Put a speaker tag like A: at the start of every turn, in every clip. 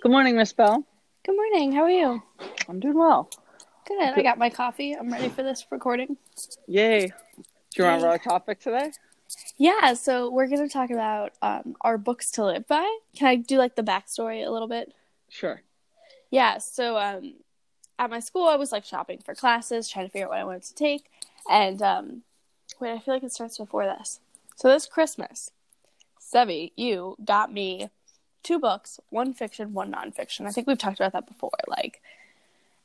A: Good morning, Miss Bell.
B: Good morning. How are you?
A: I'm doing well.
B: Good. I got my coffee. I'm ready for this recording.
A: Yay. Do you remember our topic today?
B: Yeah, so we're going to talk about um, our books to live by. Can I do like the backstory a little bit?
A: Sure.
B: Yeah, so um, at my school, I was like shopping for classes, trying to figure out what I wanted to take. And um, wait, I feel like it starts before this. So this Christmas, Sevi, you got me two books, one fiction, one nonfiction. I think we've talked about that before, like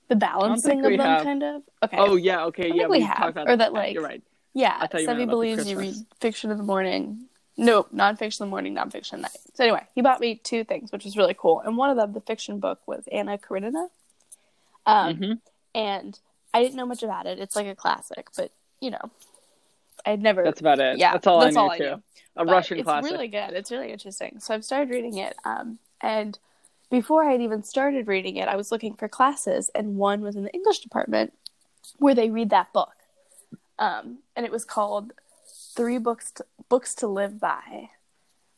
B: the balancing of them,
A: have.
B: kind of. Okay.
A: Oh yeah, okay,
B: I
A: yeah.
B: think we have,
A: about
B: or that, like-
A: You're right.
B: Yeah,
A: I thought you meant
B: Sevi believes you read fiction in the morning. No, nonfiction in the morning, nonfiction at night. So anyway, he bought me two things, which was really cool. And one of them, the fiction book, was Anna Karenina. Um,
A: Mhm.
B: and I didn't know much about it. It's like a classic, but you know, I'd never.
A: That's about it.
B: yeah,
A: That's all
B: that's
A: I knew
B: all I
A: too.
B: knew.
A: A
B: but
A: Russian
B: it's
A: classic.
B: really good. It's really interesting. So I've started reading it. Um, and before I had even started reading it, I was looking for classes, and one was in the English department where they read that book. Um, and it was called Three Books to, Books to Live By,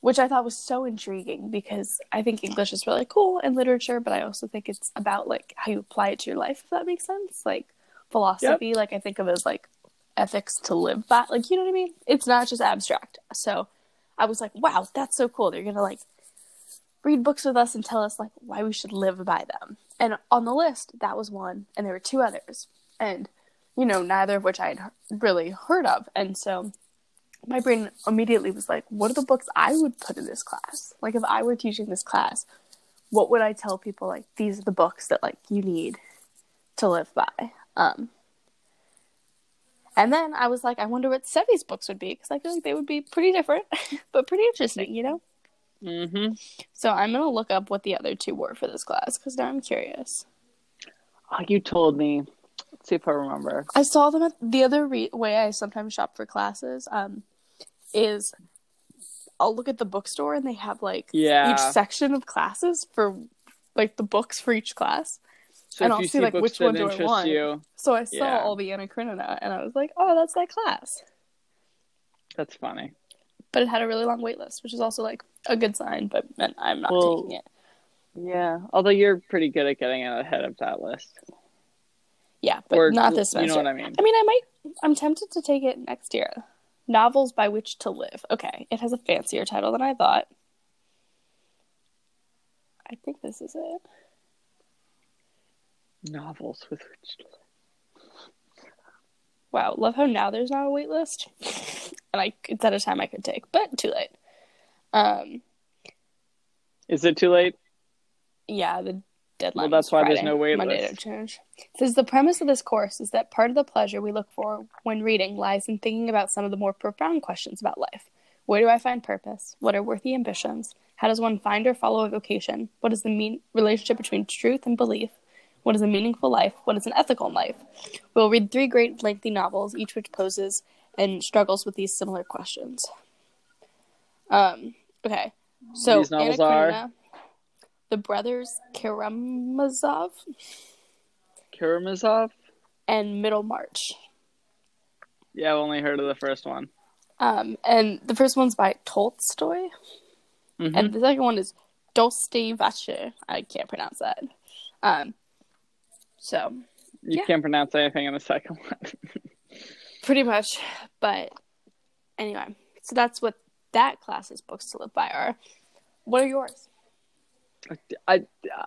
B: which I thought was so intriguing because I think English is really cool and literature, but I also think it's about like how you apply it to your life, if that makes sense. Like philosophy, like I think of as like ethics to live by. Like, you know what I mean? It's not just abstract. So I was like, wow, that's so cool. They're going to like read books with us and tell us like why we should live by them. And on the list, that was one, and there were two others. And, you know, neither of which I had really heard of. And so my brain immediately was like, what are the books I would put in this class? Like, if I were teaching this class, what would I tell people? Like, these are the books that like you need to live by. Um, and then I was like, I wonder what Sevi's books would be because I feel like they would be pretty different, but pretty interesting, you know.
A: Mm-hmm.
B: So I'm gonna look up what the other two were for this class because now I'm curious.
A: Oh, you told me. Let's see if I remember.
B: I saw them at the other re- way I sometimes shop for classes. Um, is I'll look at the bookstore and they have like
A: Yeah.
B: each section of classes for like the books for each class.
A: So
B: and
A: if
B: I'll
A: you
B: see, like, which one do I want.
A: you,
B: So I saw
A: Yeah.
B: all the Anna Karenina and I was like, oh, that's that class.
A: that's funny.
B: But it had a really long wait list, which is also like a good sign. But I'm not
A: Well-
B: taking it.
A: Yeah. Although you're pretty good at getting ahead of that list.
B: Yeah, but
A: Or
B: not this
A: You know
B: semester.
A: what I mean?
B: I mean, I might. I'm tempted to take it next year. Novels by which to live. Okay, it has a fancier title than I thought. I think this is it.
A: Novels with which to
B: Wow, love how now there's not a wait list, and I it's at a time I could take, but too late. Um,
A: Is it too late?
B: yeah, the deadline.
A: Well, that's
B: was
A: why there's no wait
B: Monday
A: list.
B: don't change. It says the premise of this course is that part of the pleasure we look for when reading lies in thinking about some of the more profound questions about life. Where do I find purpose? What are worthy ambitions? How does one find or follow a vocation? What is the mean relationship between truth and belief? What is a meaningful life? What is an ethical life? We'll read three great lengthy novels, each which poses and struggles with these similar questions. Um, okay. So
A: These novels
B: Anna
A: are?
B: Karenina, The Brothers Karamazov
A: Karamazov?
B: and Middlemarch.
A: Yeah, I've only heard of the first one.
B: Um, and the first one's by Tolstoy,
A: Mhm.
B: and the second one is Dostoevsky. I can't pronounce that. Um, so
A: You
B: yeah.
A: can't pronounce anything in the second one.
B: pretty much, but anyway, so that's what that class's books to live by are. What are yours?
A: I, uh,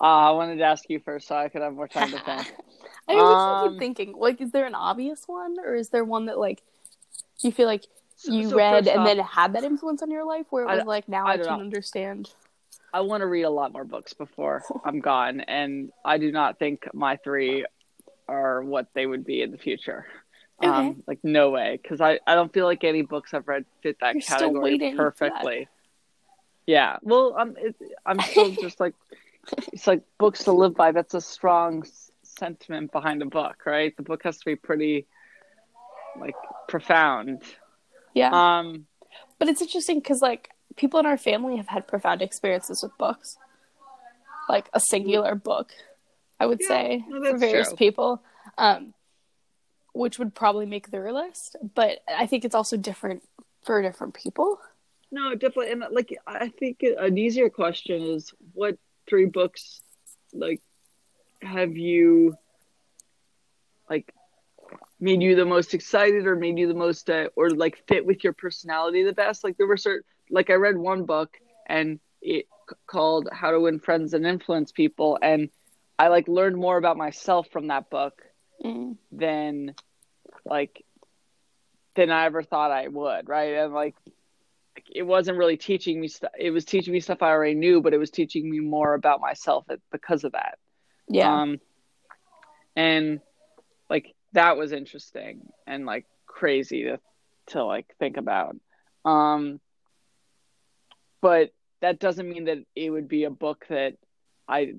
A: I wanted to ask you first so I could have more time to think.
B: I mean,
A: Um,
B: keep thinking. Like, is there an obvious one, or is there one that like you feel like you
A: so
B: read and
A: off,
B: then had that influence on your life, where it was
A: don't-
B: like now
A: I
B: I,
A: don't
B: can
A: know.
B: understand?
A: I want to read a lot more books before I'm gone, and I do not think my three are what they would be in the future. Um, like no way, because I, I don't feel like any books I've read fit that
B: You're
A: category
B: for that.
A: perfectly. Yeah, well, I'm it, I'm still just like it's like books to live by. That's a strong s- sentiment behind a book, right? The book has to be pretty like profound.
B: Yeah.
A: Um,
B: But it's interesting because like people in our family have had profound experiences with books, like a singular book. I would
A: Yeah,
B: say
A: no,
B: for various
A: true.
B: people, um, which would probably make their list. But I think it's also different for different people.
A: No, definitely, and like I think an easier question is what three books like have you like made you the most excited or made you the most uh, or like fit with your personality the best like there were certain like i read one book and it called how to win friends and influence people and i like learned more about myself from that book
B: Mm.
A: than like than i ever thought i would right and like it wasn't really teaching me stuff it was teaching me stuff i already knew but it was teaching me more about myself because of that
B: Yeah.
A: um, and like that was interesting and like crazy to to like think about. Um, but that doesn't mean that it would be a book that I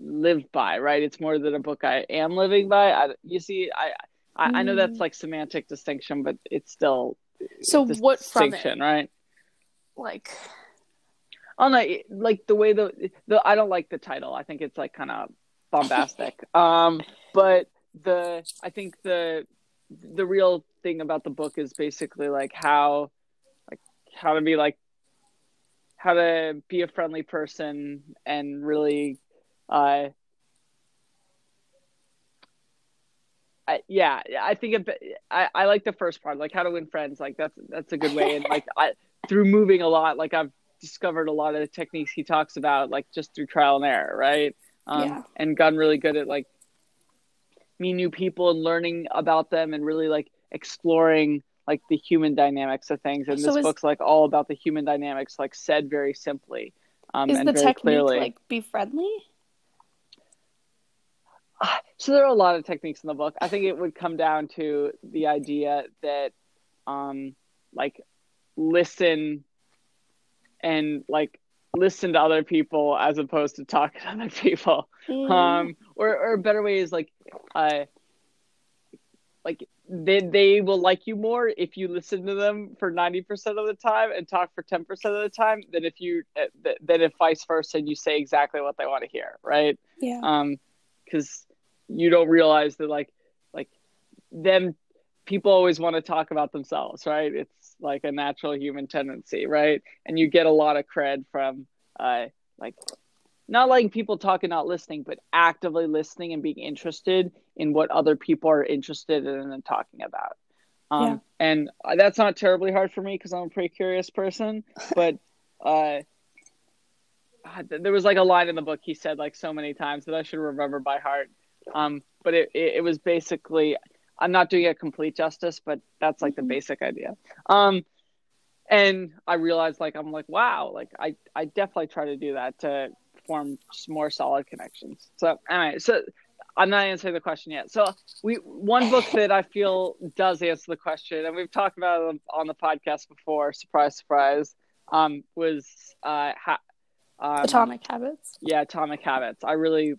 A: live by, right? It's more than a book I am living by. I, you see, I, I I know that's like semantic distinction, but it's still
B: so what it?
A: distinction, right?
B: Like,
A: Oh no, it- like the way the the I don't like the title. I think it's like kind of bombastic. um, but the I think the the real thing about the book is basically like how like how to be like how to be a friendly person and really uh I, yeah, I think it, I I like the first part, like how to win friends. Like that's that's a good way, and like I through moving a lot, like I've discovered a lot of the techniques he talks about, like just through trial and error, right? Um,
B: Yeah.
A: And gotten really good at like meeting new people and learning about them, and really like exploring like the human dynamics of things. And
B: So
A: this
B: is-
A: book's like all about the human dynamics, like said very simply um,
B: is
A: and
B: the
A: very
B: technique
A: clearly.
B: like be friendly?
A: So there are a lot of techniques in the book. I think it would come down to the idea that, um, like, listen and like listen to other people as opposed to talking to other people.
B: Mm.
A: Um, or or better way is like, uh, like they they will like you more if you listen to them for ninety percent of the time and talk for ten percent of the time than if you uh, than if vice versa and you say exactly what they want to hear, right?
B: yeah.
A: um because you don't realize that like like them people always want to talk about themselves right it's like a natural human tendency right and you get a lot of cred from uh like not letting people talk and not listening but actively listening and being interested in what other people are interested in and talking about um
B: Yeah.
A: and that's not terribly hard for me because i'm a pretty curious person but uh there was like a line in the book he said like so many times that I should remember by heart. Um, but it, it, it was basically, I'm not doing it complete justice, but that's like the basic idea. Um, and I realized like, I'm like, wow, like I, I definitely try to do that to form more solid connections. So anyway, so I'm not answering the question yet. So we, one book that I feel does answer the question, and we've talked about it on the podcast before, surprise, surprise, um, was, uh, ha- um,
B: Atomic Habits.
A: yeah atomic habits i really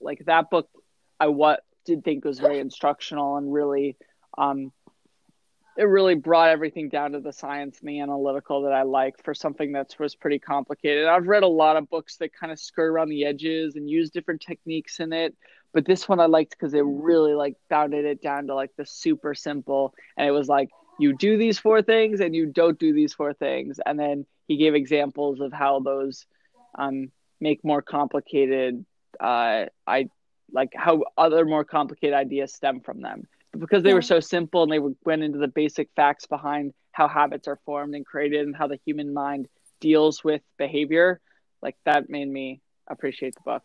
A: like that book i what did think was very instructional and really um it really brought everything down to the science and the analytical that i like for something that was pretty complicated. I've read a lot of books that kind of skirt around the edges and use different techniques in it but this one i liked because it really like bounded it down to like the super simple and it was like you do these four things and you don't do these four things and then he gave examples of how those um, make more complicated uh, I like how other more complicated ideas stem from them because they
B: Yeah.
A: were so simple and they went into the basic facts behind how habits are formed and created and how the human mind deals with behavior like that made me appreciate the book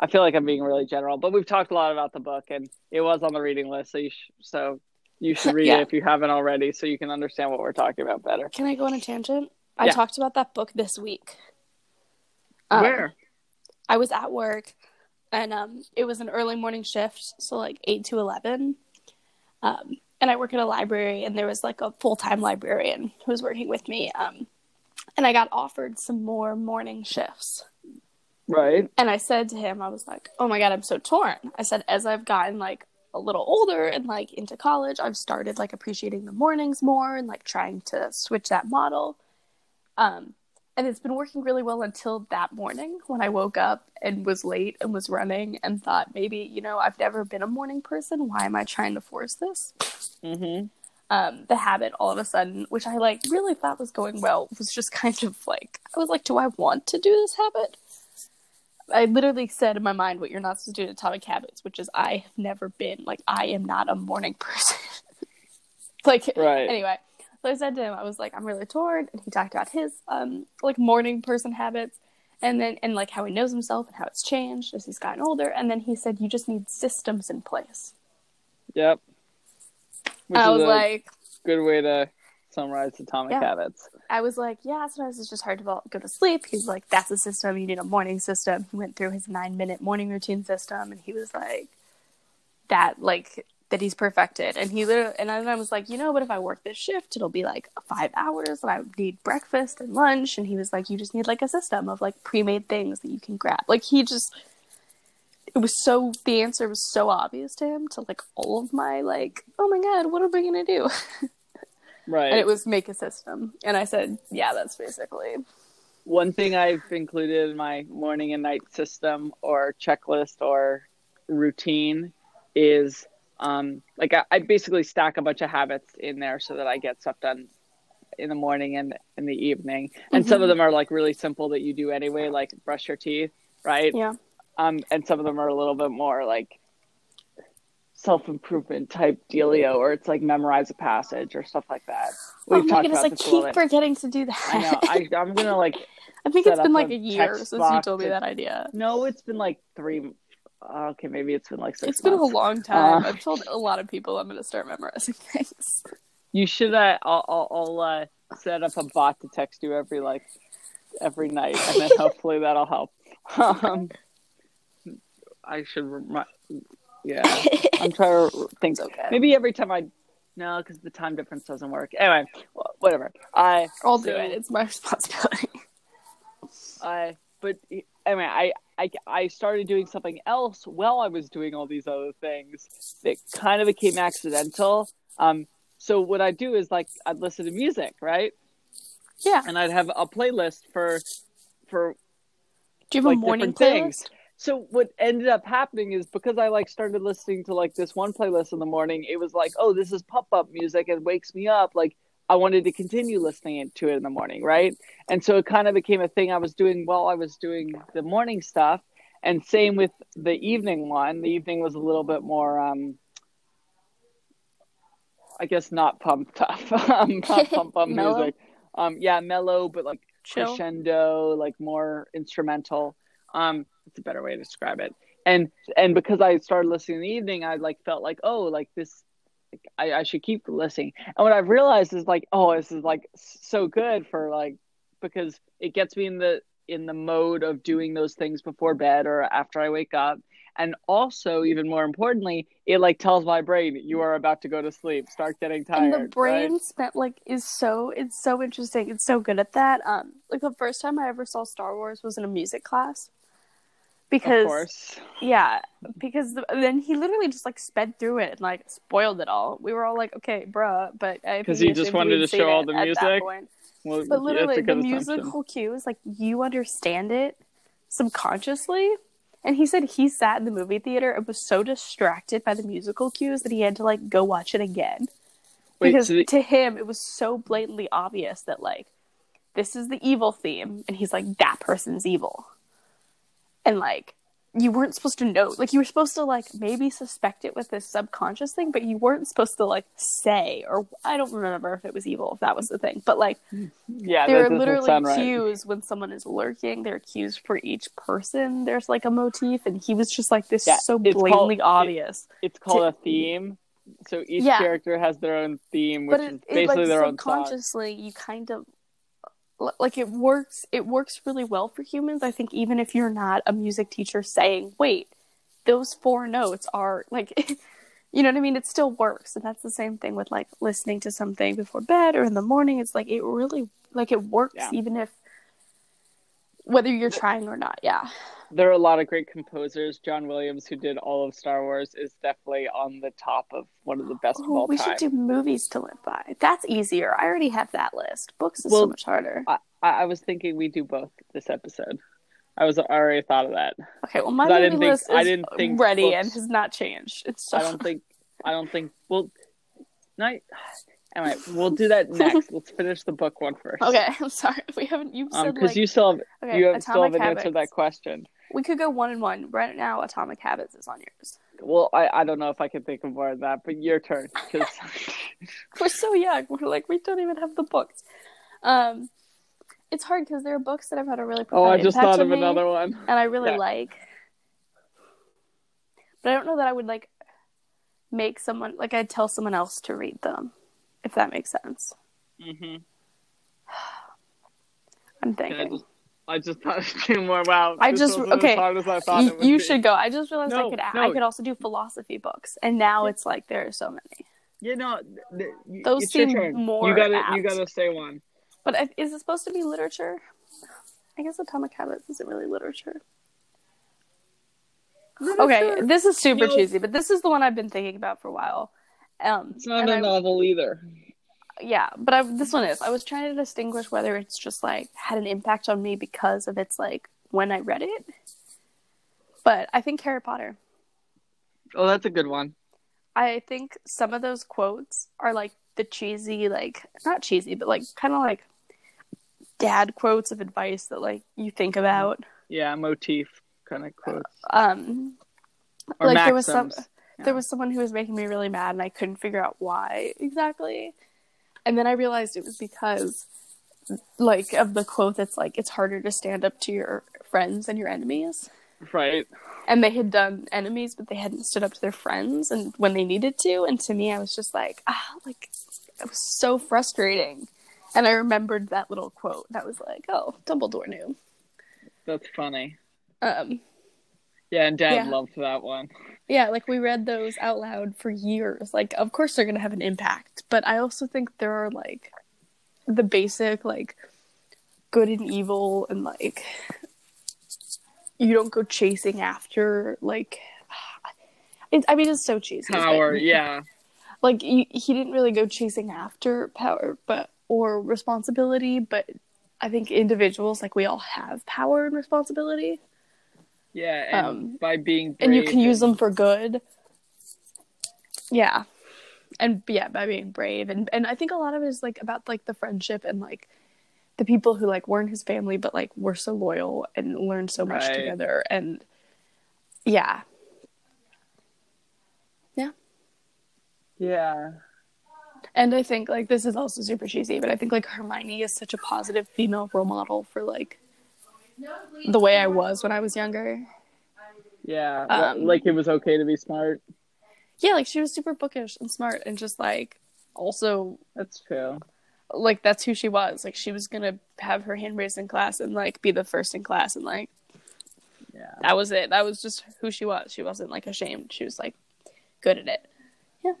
A: i feel like i'm being really general but we've talked a lot about the book and it was on the reading list so you sh- so you should read
B: Yeah.
A: it if you haven't already so you can understand what we're talking about better
B: Can I go on a tangent? I
A: Yeah.
B: talked about that book this week. Um,
A: where
B: I was at work and um it was an early morning shift, so like 8 to 11. Um and I work at a library and there was like a full-time librarian who was working with me um and I got offered some more morning shifts.
A: right
B: And I said to him I was like, "Oh my god, I'm so torn." I said as I've gotten like a little older and like into college, I've started like appreciating the mornings more and like trying to switch that model. Um and it's been working really well until that morning when I woke up and was late and was running and thought maybe, you know, I've never been a morning person. Why am I trying to force this?
A: mm-hmm
B: Um, the habit all of a sudden, which I like really thought was going well, was just kind of like I was like, do I want to do this habit? I literally said in my mind what you're not supposed to do in Atomic Habits, which is I have never been like I am not a morning person. like
A: Right.
B: anyway, so I said to him, I was like, I'm really torn, and he talked about his um like morning person habits, and then and like how he knows himself and how it's changed as he's gotten older, and then he said you just need systems in place.
A: Yep. Which
B: I was like,
A: good way to summarize atomic
B: Yeah.
A: habits.
B: I was like, yeah, sometimes it's just hard to go to sleep. He's like, that's a system. You need a morning system. He went through his nine minute morning routine system, and he was like, that like that he's perfected. And he literally, and then I was like, you know, but if I work this shift, it'll be like five hours, and I need breakfast and lunch. And he was like, you just need like a system of like pre made things that you can grab. Like he just. It was so the answer was so obvious to him to like all of my like oh my god what am I gonna do
A: Right.
B: and it was make a system and i said yeah that's basically
A: One thing I've included in my morning and night system or checklist or routine is um, like I, I basically stack a bunch of habits in there so that I get stuff done in the morning and in the evening. And some of them are like really simple that you do anyway, like brush your teeth, right?
B: yeah
A: Um, and some of them are a little bit more like self improvement type dealio, or it's like memorize a passage or stuff like that.
B: oh
A: We've
B: my
A: talked
B: goodness
A: about
B: i
A: this a little
B: keep forgetting to do that
A: I know. I, I'm gonna like
B: I think it's been like
A: a
B: year since you told me
A: to-
B: that idea
A: No, it's been like three. Uh, Okay, maybe it's been like six.
B: it's been a long time
A: Uh,
B: i've told a lot of people i'm going to start memorizing things
A: You should. Uh, I'll, I'll, I'll uh, set up a bot to text you every like every night, and then hopefully that'll help. Um, I should. Remi- yeah, I'm trying to think.
B: Okay.
A: Maybe every time I. No, because the time difference doesn't work. Anyway, whatever. I.
B: i'll do
A: so-
B: it it's my responsibility
A: I but anyway, I, I I started doing something else while I was doing all these other things that kind of became accidental. Um, so what I do is like I'd listen to music, right?
B: yeah
A: And I'd have a playlist for for
B: do you have
A: like
B: a morning playlist
A: things. So what ended up happening is because I like started listening to like this one playlist in the morning, it was like, oh, this is pop up music and wakes me up. Like I wanted to continue listening to it in the morning, right? And so it kind of became a thing I was doing while I was doing the morning stuff. And same with the evening one. The evening was a little bit more, um, I guess, not pumped up, um, not pump up music. Um, yeah, mellow, but like
B: chill
A: crescendo, like more instrumental. Um, it's a better way to describe it. And and because I started listening in the evening, I like felt like oh, like this, I, I should keep listening. And what I've realized is like oh, this is like so good for like because it gets me in the in the mode of doing those things before bed or after I wake up. And also, even more importantly, it like tells my brain you are about to go to sleep. Start getting tired.
B: and the brain
A: right?
B: spent like is so it's so interesting it's so good at that um like the first time i ever saw star wars was in a music class because
A: course.
B: yeah because the, then he literally just like sped through it and like spoiled it all. We were all like okay bruh but I
A: 'Cause
B: think
A: he just wanted to show all the music? Well,
B: but literally the musical cues like you understand it subconsciously. And he said he sat in the movie theater and was so distracted by the musical cues that he had to like go watch it again.
A: Wait,
B: because
A: so the-
B: to him it was so blatantly obvious that like this is the evil theme. And he's like that person's evil and like you weren't supposed to know like you were supposed to like maybe suspect it with this subconscious thing but you weren't supposed to like say or i don't remember if it was evil if that was the thing but like
A: yeah,
B: there are literally
A: sound right.
B: cues when someone is lurking there are cues for each person there's like a motif and he was just like this
A: Yeah,
B: so
A: it's called-
B: blatantly
A: it-
B: obvious
A: It's called
B: to-
A: a theme. So each
B: Yeah.
A: character has their own theme, which
B: but
A: is
B: it, it
A: basically
B: like
A: their own song.
B: subconsciously you kind of like it works it works really well for humans. I think even if you're not a music teacher saying wait those four notes are like you know what i mean? It still works. And that's the same thing with like listening to something before bed or in the morning. It's like it really like it works
A: Yeah.
B: even if whether you're trying or not. Yeah
A: There are a lot of great composers. John Williams, who did all of Star Wars, is definitely on the top of one of the best of
B: oh,
A: all
B: we
A: time.
B: should do movies to live by that's easier i already have that list books is
A: Well,
B: so much harder
A: I, I was thinking we do both this episode. I was I already thought of that.
B: Okay, well, my movie
A: didn't think-
B: list is
A: I didn't think
B: ready
A: books-
B: and has not changed. It's so
A: I don't think. I don't think. Well, night. Anyway, we'll do that next. Let's finish the book one first.
B: okay. I'm sorry, we haven't. You
A: Um,
B: said
A: because
B: like
A: you still have
B: okay,
A: you have, still haven't
B: Habits.
A: answered that question.
B: We could go one and one right now. Atomic Habits is on yours.
A: Well, I, I don't know if I can think of more than that, but your turn. 'cause-
B: We're so young. We're like we don't even have the books. Um, it's hard because there are books that I've had a really
A: oh, I just thought of
B: me,
A: another one.
B: and I really
A: Yeah.
B: like. But I don't know that I would like make someone like I'd tell someone else to read them, if that makes sense.
A: hmm
B: I'm thinking.
A: I just thought two more. Wow.
B: I just- okay,
A: As hard as I thought
B: You,
A: it
B: should go. I just realized I could
A: no.
B: I could also do philosophy books, and now it's like there are so many.
A: You know, th- th-
B: Those seem more
A: You gotta, you gotta say one.
B: But I- is it supposed to be literature? I guess Atomic Habits isn't really literature. Okay, this is super
A: No.
B: cheesy, but this is the one I've been thinking about for a while. Um,
A: It's not a
B: I-
A: novel either.
B: Yeah, but I, this one is. I was trying to distinguish whether it's just like had an impact on me because of its like when I read it. But I think Harry Potter.
A: Oh, that's a good one.
B: I think some of those quotes are like the cheesy, like not cheesy, but like kind of like dad quotes of advice that like you think about.
A: Yeah, motif kind of quotes.
B: Um,
A: Or
B: like there was some.
A: Yeah.
B: there was someone who was making me really mad and I couldn't figure out why exactly. And then I realized it was because like of the quote that's like it's harder to stand up to your friends than your enemies.
A: Right.
B: And they had done enemies but they hadn't stood up to their friends and when they needed to and to me I was just like ah like it was so frustrating. And I remembered that little quote. That was like, oh, Dumbledore knew.
A: That's funny.
B: Um
A: Yeah, and Dad
B: Yeah.
A: loved that one.
B: Yeah, like we read those out loud for years. Like, of course they're gonna have an impact, but I also think there are like the basic like good and evil, and like you don't go chasing after like. It, I mean, it's so cheesy. but-
A: Power, yeah.
B: Like he, he didn't really go chasing after power, but or responsibility, but I think individuals like we all have power and responsibility.
A: Yeah, and
B: Um,
A: by being
B: and you can use them for good. Yeah. And yeah, by being brave and and I think a lot of it is like about like the friendship and like the people who like weren't his family but like were so loyal and learned so much
A: Right.
B: together and yeah,
A: yeah. Yeah.
B: And I think like this is also super cheesy, but I think like Hermione is such a positive female role model for like the way I was when I was younger.
A: Yeah.
B: Um,
A: like it was okay to be smart.
B: Yeah, like she was super bookish and smart and just like also
A: That's true.
B: like that's who she was. Like she was gonna have her hand raised in class and like be the first in class and like
A: Yeah.
B: that was it. That was just who she was. She wasn't like ashamed. She was like good at it.
A: Yeah,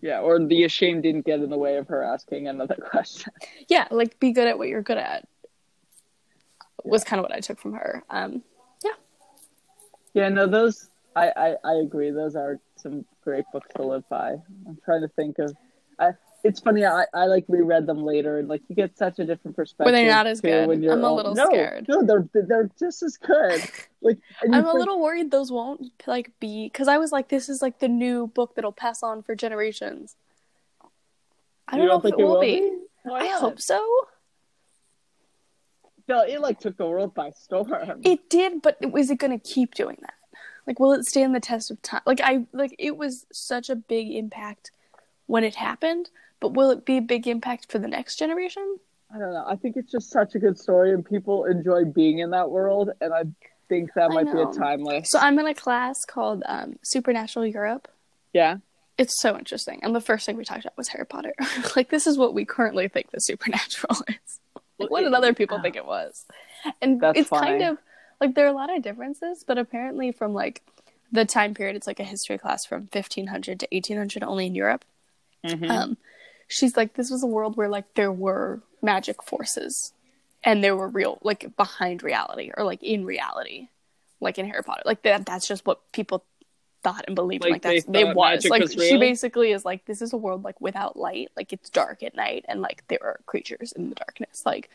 A: Yeah, or the ashamed didn't get in the way of her asking another question.
B: Yeah, like be good at what you're good at. Was kind of what I took from her. Um
A: Yeah, Yeah, no, those I, I, I agree. Those are some great books to live by. I'm trying to think of. I, it's funny. I, I like reread them later, and like you get such a different perspective.
B: they not as good?
A: When you're
B: I'm a little
A: no,
B: scared.
A: No, no, they're they're just as good. Like
B: I'm a
A: think-
B: little worried those won't like be because I was like, this is like the new book that'll pass on for generations. I
A: You
B: don't, know if it will be.
A: be?
B: I hope so.
A: No, it like took the world by storm.
B: It did, but is it going to keep doing that? Like, will it stand the test of time? Like, I like it was such a big impact when it happened, but will it be a big impact for the next generation?
A: I don't know. I think it's just such a good story, and people enjoy being in that world. And I think that might be a timeless.
B: So I'm in a class called um, Supernatural Europe.
A: yeah,
B: It's so interesting, and the first thing we talked about was Harry Potter. like, this is what we currently think the supernatural is. Like, what did other people think it was? And
A: That's
B: it's kind of like there are a lot of differences, but apparently from like the time period, it's like a history class from 1500 to 1800 only in Europe.
A: Mhm.
B: Um, she's like, this was a world where like there were magic forces, and there were real like behind reality or like in reality, like in Harry Potter. Like that. That's just what people thought and believed.
A: Like,
B: Like,
A: they
B: that's they
A: thought
B: was like
A: was
B: she basically is like this is a world like without light. Like it's dark at night, and like there are creatures in the darkness. Like.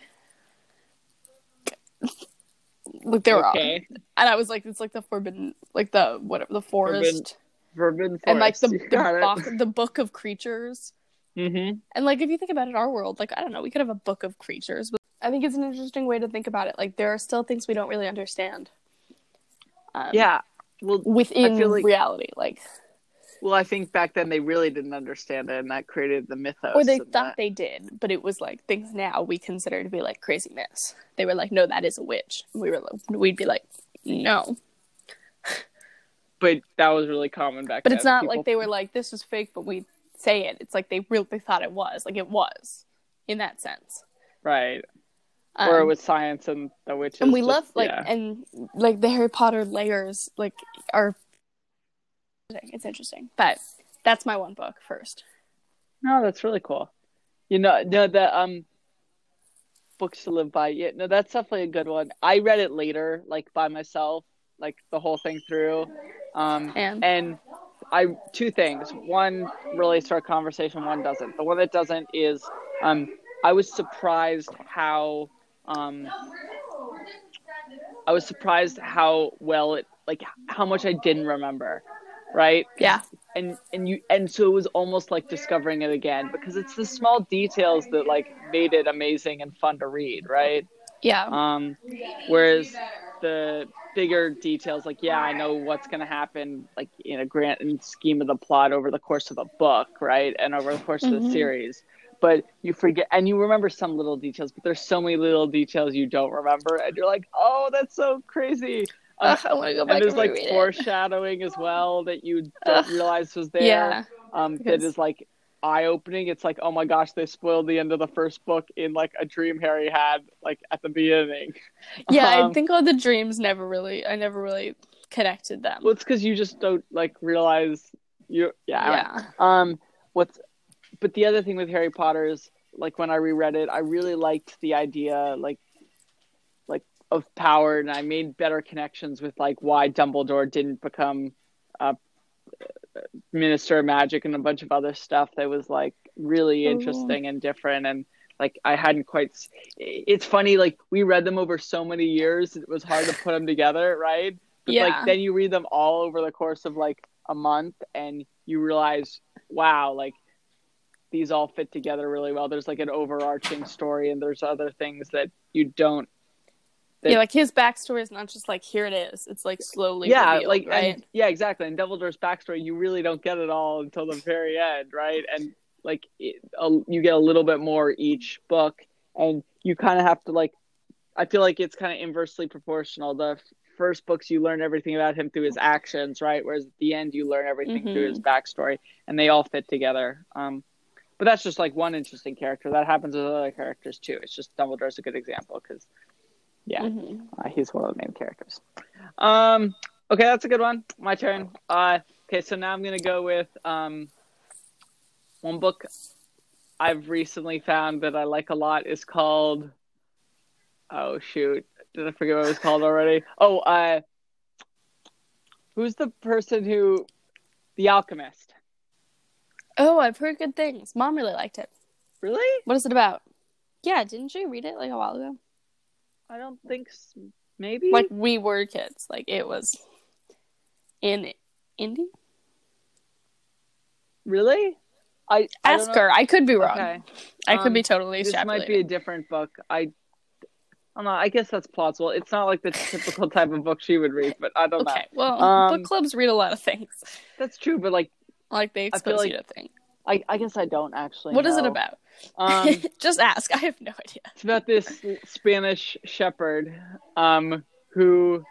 B: Like there are, and I was like, it's like the forbidden, like the whatever the forest,
A: Forbidden Forest.
B: and like the the,
A: got
B: book, the book of creatures.
A: Mm-hmm.
B: And like if you think about it, our world, like I don't know, we could have a book of creatures, but I think it's an interesting way to think about it. Like there are still things we don't really understand. Um,
A: Yeah. Well,
B: within
A: like-
B: reality, like
A: well, I think back then they really didn't understand it, and that created the mythos.
B: or they thought
A: that-
B: they did, but it was like things now we consider to be like craziness. They were like, no, that is a witch. We were, like, we'd be like, no,
A: but that was really common back then.
B: but
A: then.
B: it's not
A: People-
B: like they were like this was fake, but we say it. It's like they really thought it was, like it was, in that sense.
A: right,
B: Um,
A: or it was science and the witches.
B: and we
A: just-
B: love like
A: yeah.
B: and like the Harry Potter layers like are. It's interesting, but that's my one book first.
A: No, that's really cool. You know, no, the um, books to live by. Yeah, no, that's definitely a good one. I read it later, like by myself, like the whole thing through. Um,
B: And
A: and I two things. One relates to our conversation. One doesn't. The one that doesn't is um, I was surprised how um, I was surprised how well it like how much I didn't remember. Right?
B: Yeah,
A: and and you and so it was almost like discovering it again because it's the small details that like made it amazing and fun to read right?
B: Yeah,
A: um whereas the bigger details like yeah i know what's going to happen like in a grand scheme of the plot over the course of a book right? And over the course of the
B: Mhm.
A: series but you forget and you remember some little details but there's so many little details you don't remember and you're like oh that's so crazy Um,
B: Ugh, I want to go back
A: and there's
B: and
A: like
B: reread it.
A: foreshadowing as well that you don't
B: Ugh.
A: realize was there
B: Yeah,
A: um,
B: because-
A: is like eye opening. It's like, oh my gosh, they spoiled the end of the first book in like a dream Harry had like at the beginning.
B: yeah. I
A: Um,
B: think all the dreams never really. I never really connected them.
A: Well, it's because you just don't like realize you. Yeah.
B: Yeah.
A: Um. What's but the other thing with Harry Potter is like when I reread it, I really liked the idea like like of power, and I made better connections with like why Dumbledore didn't become a minister of magic and a bunch of other stuff that was like really
B: Ooh.
A: interesting and different and like I hadn't quite it's funny like we read them over so many years it was hard to put them together right but
B: Yeah.
A: like then you read them all over the course of like a month and you realize wow like these all fit together really well there's like an overarching story and there's other things that you don't
B: yeah. Like his backstory is not just like here it is. It's like slowly.
A: yeah
B: revealed,
A: like
B: right.
A: and, yeah exactly and Dumbledore's backstory you really don't get it all until the very end right and like it, a, you get a little bit more each book and you kind of have to like I feel like it's kind of inversely proportional the f- first books you learn everything about him through his actions right whereas at the end you learn everything through his backstory and they all fit together um but that's just like one interesting character that happens with other characters too it's just Dumbledore's a good example because yeah
B: Mhm.
A: uh, he's one of the main characters. Um, okay, that's a good one. My turn. Uh, okay, so now I'm gonna go with um, one book I've recently found that I like a lot is called. Oh shoot! Did I forget what it was called already? Oh, uh, who's the person who, The Alchemist?
B: Oh, I've heard good things. Mom really liked it.
A: Really?
B: What is it about? Yeah, didn't you read it like a while ago?
A: I don't think. s Maybe.
B: Like we were kids. Like it was in indie.
A: really? I I
B: Ask her. I could be wrong.
A: Okay.
B: I could
A: Um,
B: be totally
A: this might be a different book. I, I. I guess that's plausible. It's not like the typical type of book she would read, but I don't know.
B: Okay. Well,
A: Um,
B: book clubs read a lot of things.
A: That's true, but like,
B: Like they expose
A: like
B: you to things.
A: I, I guess I don't actually.
B: What is it about?
A: Um,
B: Just ask. I have no idea.
A: it's about this Spanish shepherd, um, who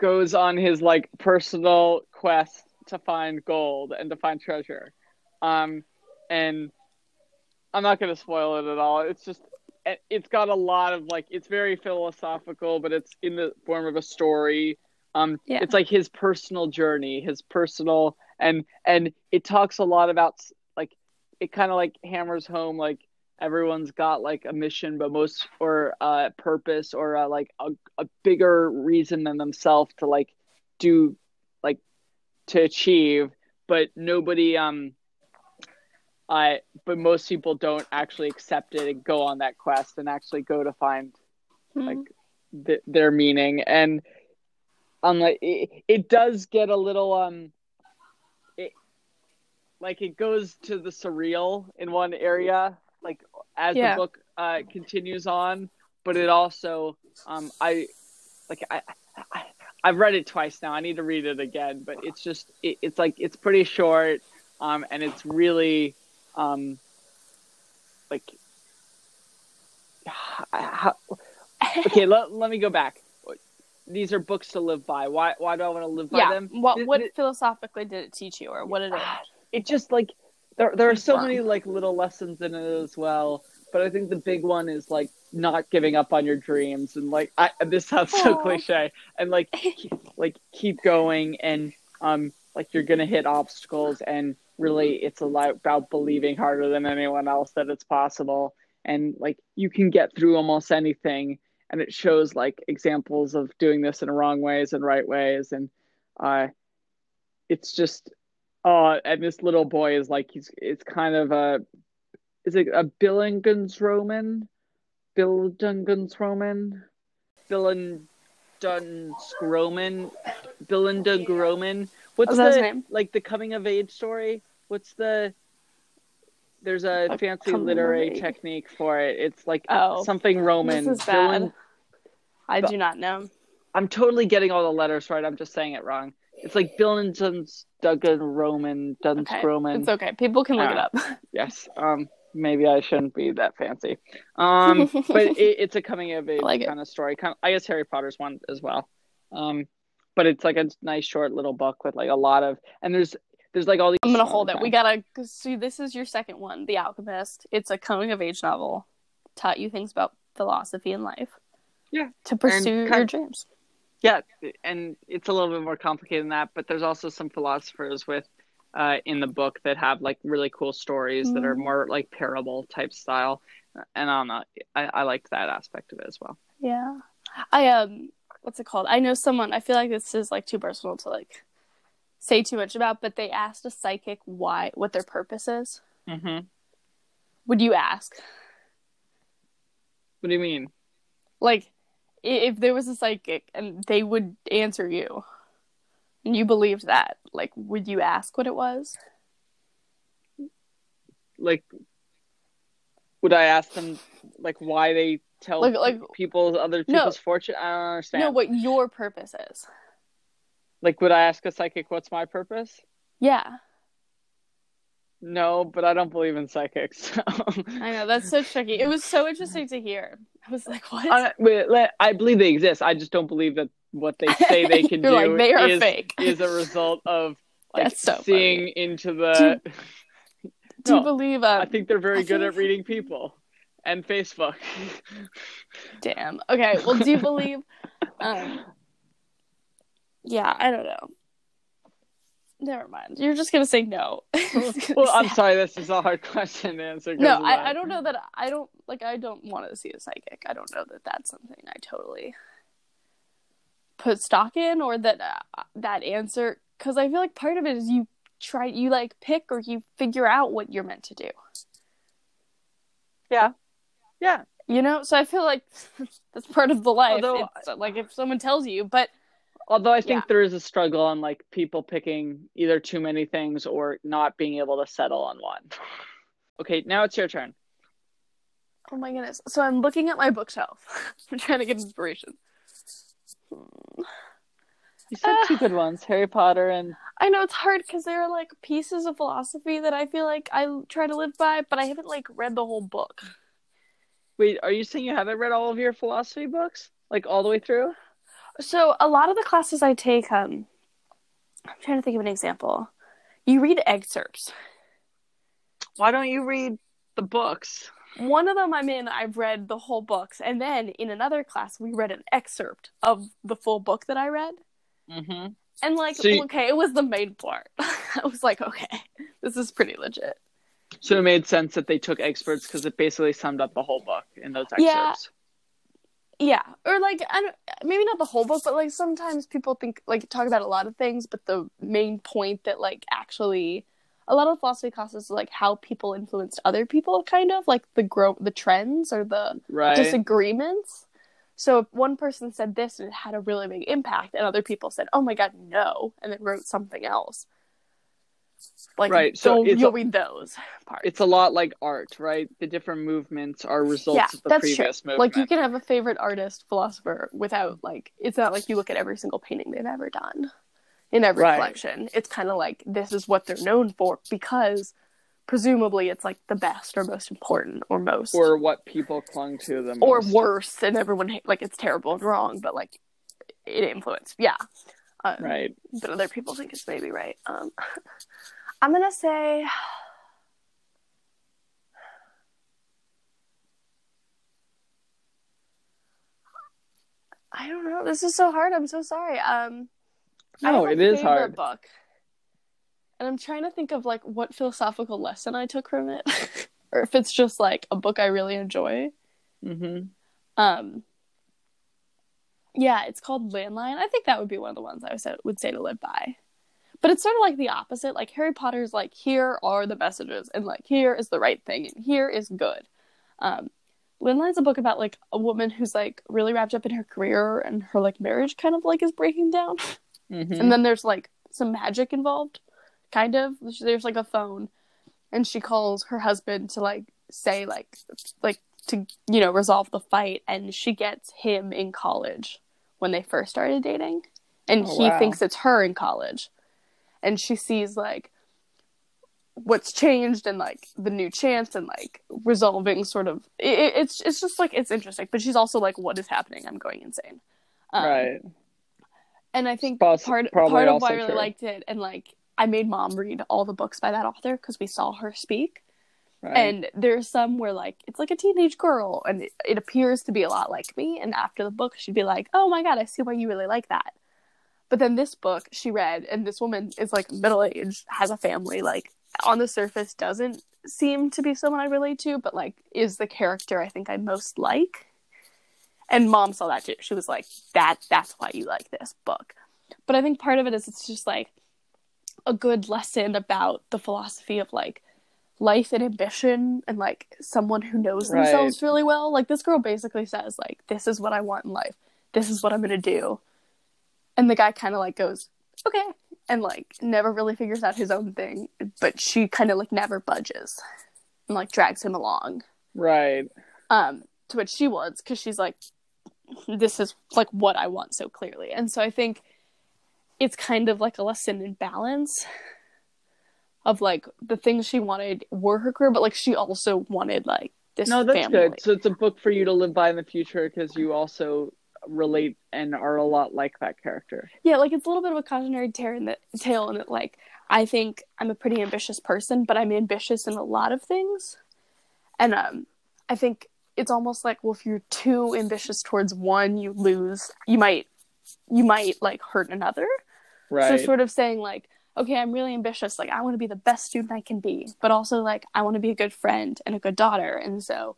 A: goes on his like personal quest to find gold and to find treasure. Um, and I'm not going to spoil it at all. It's just it- it's got a lot of like it's very philosophical, but it's in the form of a story. Um,
B: Yeah.
A: it's like his personal journey, his personal and and it talks a lot about like it kind of like hammers home like everyone's got like a mission, but most or uh purpose or uh, like a, a bigger reason than themselves to like do like to achieve, but nobody um I but most people don't actually accept it and go on that quest and actually go to find like th- their meaning. And unlike it, it does get a little um like it goes to the surreal in one area like as
B: Yeah.
A: the book uh continues on but it also um i like i, I I've read it twice now. I need to read it again, but it's just it, it's like it's pretty short, um, and it's really, um, like, how, okay. let, let me go back. These are books to live by. Why why do I want to live by
B: yeah.
A: them?
B: What what
A: th-
B: philosophically did it teach you, or what did it?
A: It just like there there are so
B: Fun.
A: many like little lessons in it as well. But I think the big one is like not giving up on your dreams and like I this sounds so
B: Aw.
A: cliche and like keep, like keep going and um like you're gonna hit obstacles and really it's a lot about believing harder than anyone else that it's possible and like you can get through almost anything and it shows like examples of doing this in wrong ways and right ways and uh it's just uh and this little boy is like he's it's kind of a is it a Billingensroman? Billingensroman? Billingensroman? Billingensroman? What's
B: Is that his
A: the
B: name?
A: like the coming of age story? What's the there's a
B: A
A: fancy literary
B: age.
A: technique for it. It's like
B: Oh,
A: something Roman.
B: This is
A: Billing-
B: bad. I do not know.
A: I'm totally getting all the letters right. I'm just saying it wrong. It's like Billingensons Duggan Roman Duns
B: Okay,
A: Roman.
B: it's okay. People can look it
A: Ah.
B: up.
A: Yes. Um. Maybe I shouldn't be that fancy. Um. but it, it's a coming of age
B: like it.
A: kind of story. Kind. Of, I guess Harry Potter's one as well. Um. But it's like a nice short little book with like a lot of and there's there's like all these.
B: I'm gonna hold it. We gotta see. This is your second one, The Alchemist. It's a coming of age novel. Taught you things about philosophy and life.
A: Yeah.
B: To pursue your dreams.
A: Yeah, and it's a little bit more complicated than that, but there's also some philosophers with uh, in the book that have like really cool stories that are
B: Mhm.
A: more like parable type style, and I don't know, I, I liked that aspect of it as well.
B: Yeah. I um what's it called? I know someone I feel like this is like too personal to like say too much about, but they asked a psychic why what their purpose is.
A: Mm-hmm.
B: Would you ask?
A: What do you mean?
B: Like if there was a psychic and they would answer you and you believed that, like would you ask what it was?
A: Like, would I ask them like why they tell
B: Like- like-
A: people other
B: No.
A: people's fortune? I don't understand.
B: No, what your purpose is.
A: Like, would I ask a psychic what's my purpose?
B: Yeah.
A: No, but I don't believe in psychics. So.
B: I know that's so tricky. It was so interesting to hear. I was like, "What?"
A: I, wait, I believe they exist. I just don't believe that what they say they can do
B: like, they are
A: is,
B: fake.
A: is a result of like
B: so
A: seeing into the.
B: Do you
A: No,
B: believe? Um,
A: I think they're very
B: I
A: good
B: think-
A: at reading people and Facebook.
B: Damn. Okay. Well, do you believe? Um. Yeah, I don't know. Never mind. You're just gonna say no.
A: well, I'm sorry. This is a hard question to answer.
B: No, I. I don't know that. I don't like. I don't want to see a psychic. I don't know that that's something I totally put stock in, or that uh, that answer. Because I feel like part of it is you try, you like pick or you figure out what you're meant to do.
A: Yeah. Yeah.
B: You know, so I feel like that's part of the life.
A: Although-
B: like if someone tells you, but
A: Although I think
B: Yeah.
A: there is a struggle on like people picking either too many things or not being able to settle on one. Okay, now it's your turn.
B: oh my goodness. So I'm looking at my bookshelf. I'm trying to get inspiration. Hmm.
A: You said two good ones, Harry Potter and
B: I know it's hard because there are like pieces of philosophy that I feel like I try to live by, but I haven't like read the whole book.
A: Wait, are you saying you haven't read all of your philosophy books? Like all the way through?
B: So a lot of the classes I take, um, I'm trying to think of an example. You read excerpts.
A: Why don't you read the books?
B: One of them I'm in, I've read the whole books, and then in another class we read an excerpt of the full book that I read.
A: Mm-hmm.
B: And like,
A: So you-
B: okay, it was the main part. I was like, okay, this is pretty legit.
A: So it made sense that they took experts because it basically summed up the whole book in those excerpts.
B: Yeah, or like I don't, maybe not the whole book, but like sometimes people think like talk about a lot of things, but the main point that like actually a lot of philosophy classes is like how people influenced other people, kind of like the grow the trends or the
A: Right.
B: disagreements. So if one person said this and it had a really big impact, and other people said, "Oh my god, no," and then wrote something else. Like,
A: Right, so
B: you'll
A: a-
B: read those parts.
A: It's a lot like art, right? The different movements are results
B: yeah,
A: of the
B: that's true.
A: previous movement.
B: Like you can have a favorite artist, philosopher, without like it's not like you look at every single painting they've ever done in every
A: Right.
B: collection. It's kind of like this is what they're known for because presumably it's like the best or most important or most
A: or what people clung to the most.
B: or worse and everyone like it's terrible and wrong, but like it influenced. Yeah. Um,
A: Right.
B: But other people think it's maybe right. Um, I'm gonna say. I don't know. This is so hard. I'm so sorry. Um,
A: No, it is hard.
B: Book, and I'm trying to think of like what philosophical lesson I took from it, or if it's just like a book I really enjoy.
A: Mm-hmm.
B: Um, yeah, it's called Landline. I think that would be one of the ones I would say, would say to live by. But it's sort of like the opposite. Like Harry Potter's like here are the messages, and like here is the right thing, and here is good. Um, Landline's a book about like a woman who's like really wrapped up in her career, and her like marriage kind of like is breaking down.
A: Mm-hmm.
B: And then there's like some magic involved, kind of. There's like a phone, and she calls her husband to like say like like to you know resolve the fight, and she gets him in college when they first started dating, and
A: Oh,
B: he
A: wow.
B: thinks it's her in college, and she sees like what's changed and like the new chance and like resolving sort of it, it's it's just like it's interesting but she's also like what is happening i'm going insane um,
A: right.
B: and I think part part of why I really
A: true.
B: liked it, and like I made mom read all the books by that author because we saw her speak.
A: Right.
B: And there's some where like it's like a teenage girl, and it, it appears to be a lot like me. And after the book, she'd be like, "Oh my god, I see why you really like that." But then this book she read, and this woman is like middle aged, has a family, like on the surface doesn't seem to be someone I relate to, but like is the character I think I most like. And mom saw that too. She was like, "That that's why you like this book." But I think part of it is it's just like a good lesson about the philosophy of like life and ambition and like someone who knows
A: Right.
B: themselves really well. Like this girl basically says like this is what I want in life. This is what I'm going to do. And the guy kind of like goes, "Okay." And like never really figures out his own thing, but she kind of like never budges and like drags him along
A: right.
B: um to what she wants because she's like this is like what i want so clearly and so i think it's kind of like a lesson in balance of like the things she wanted were her career but like she also wanted like this
A: No, that's
B: family
A: good. So it's a book for you to live by in the future because you also relate and are a lot like that character.
B: yeah like it's a little bit of a cautionary tale in that tale that like i think i'm a pretty ambitious person but i'm ambitious in a lot of things and um i think it's almost like well if you're too ambitious towards one you lose you might you might like hurt another
A: Right.
B: so sort of saying like okay i'm really ambitious like i want to be the best student i can be but also like i want to be a good friend and a good daughter. And so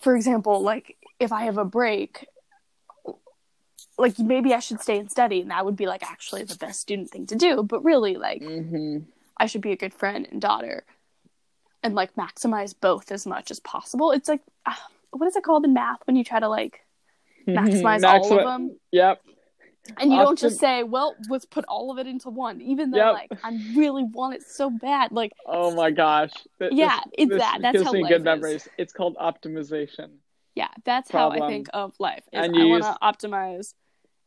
B: for example like if i have a break like maybe i should stay and study and that would be like actually the best student thing to do. But really like
A: hmm
B: i should be a good friend and daughter and like maximize both as much as possible. It's like uh, what is it called in math when you try to like maximize all of them?
A: Yep.
B: And you don't just say, "Well, let's put all of it into one," even though
A: Yep.
B: like I really want it so bad. Like,
A: Oh my gosh. Th-
B: Yeah,
A: this,
B: it's
A: this
B: that. That's
A: gives
B: how
A: me good
B: is.
A: memories. It's called optimization.
B: yeah, that's how I think of life. Is
A: And
B: I want to
A: use-
B: optimize.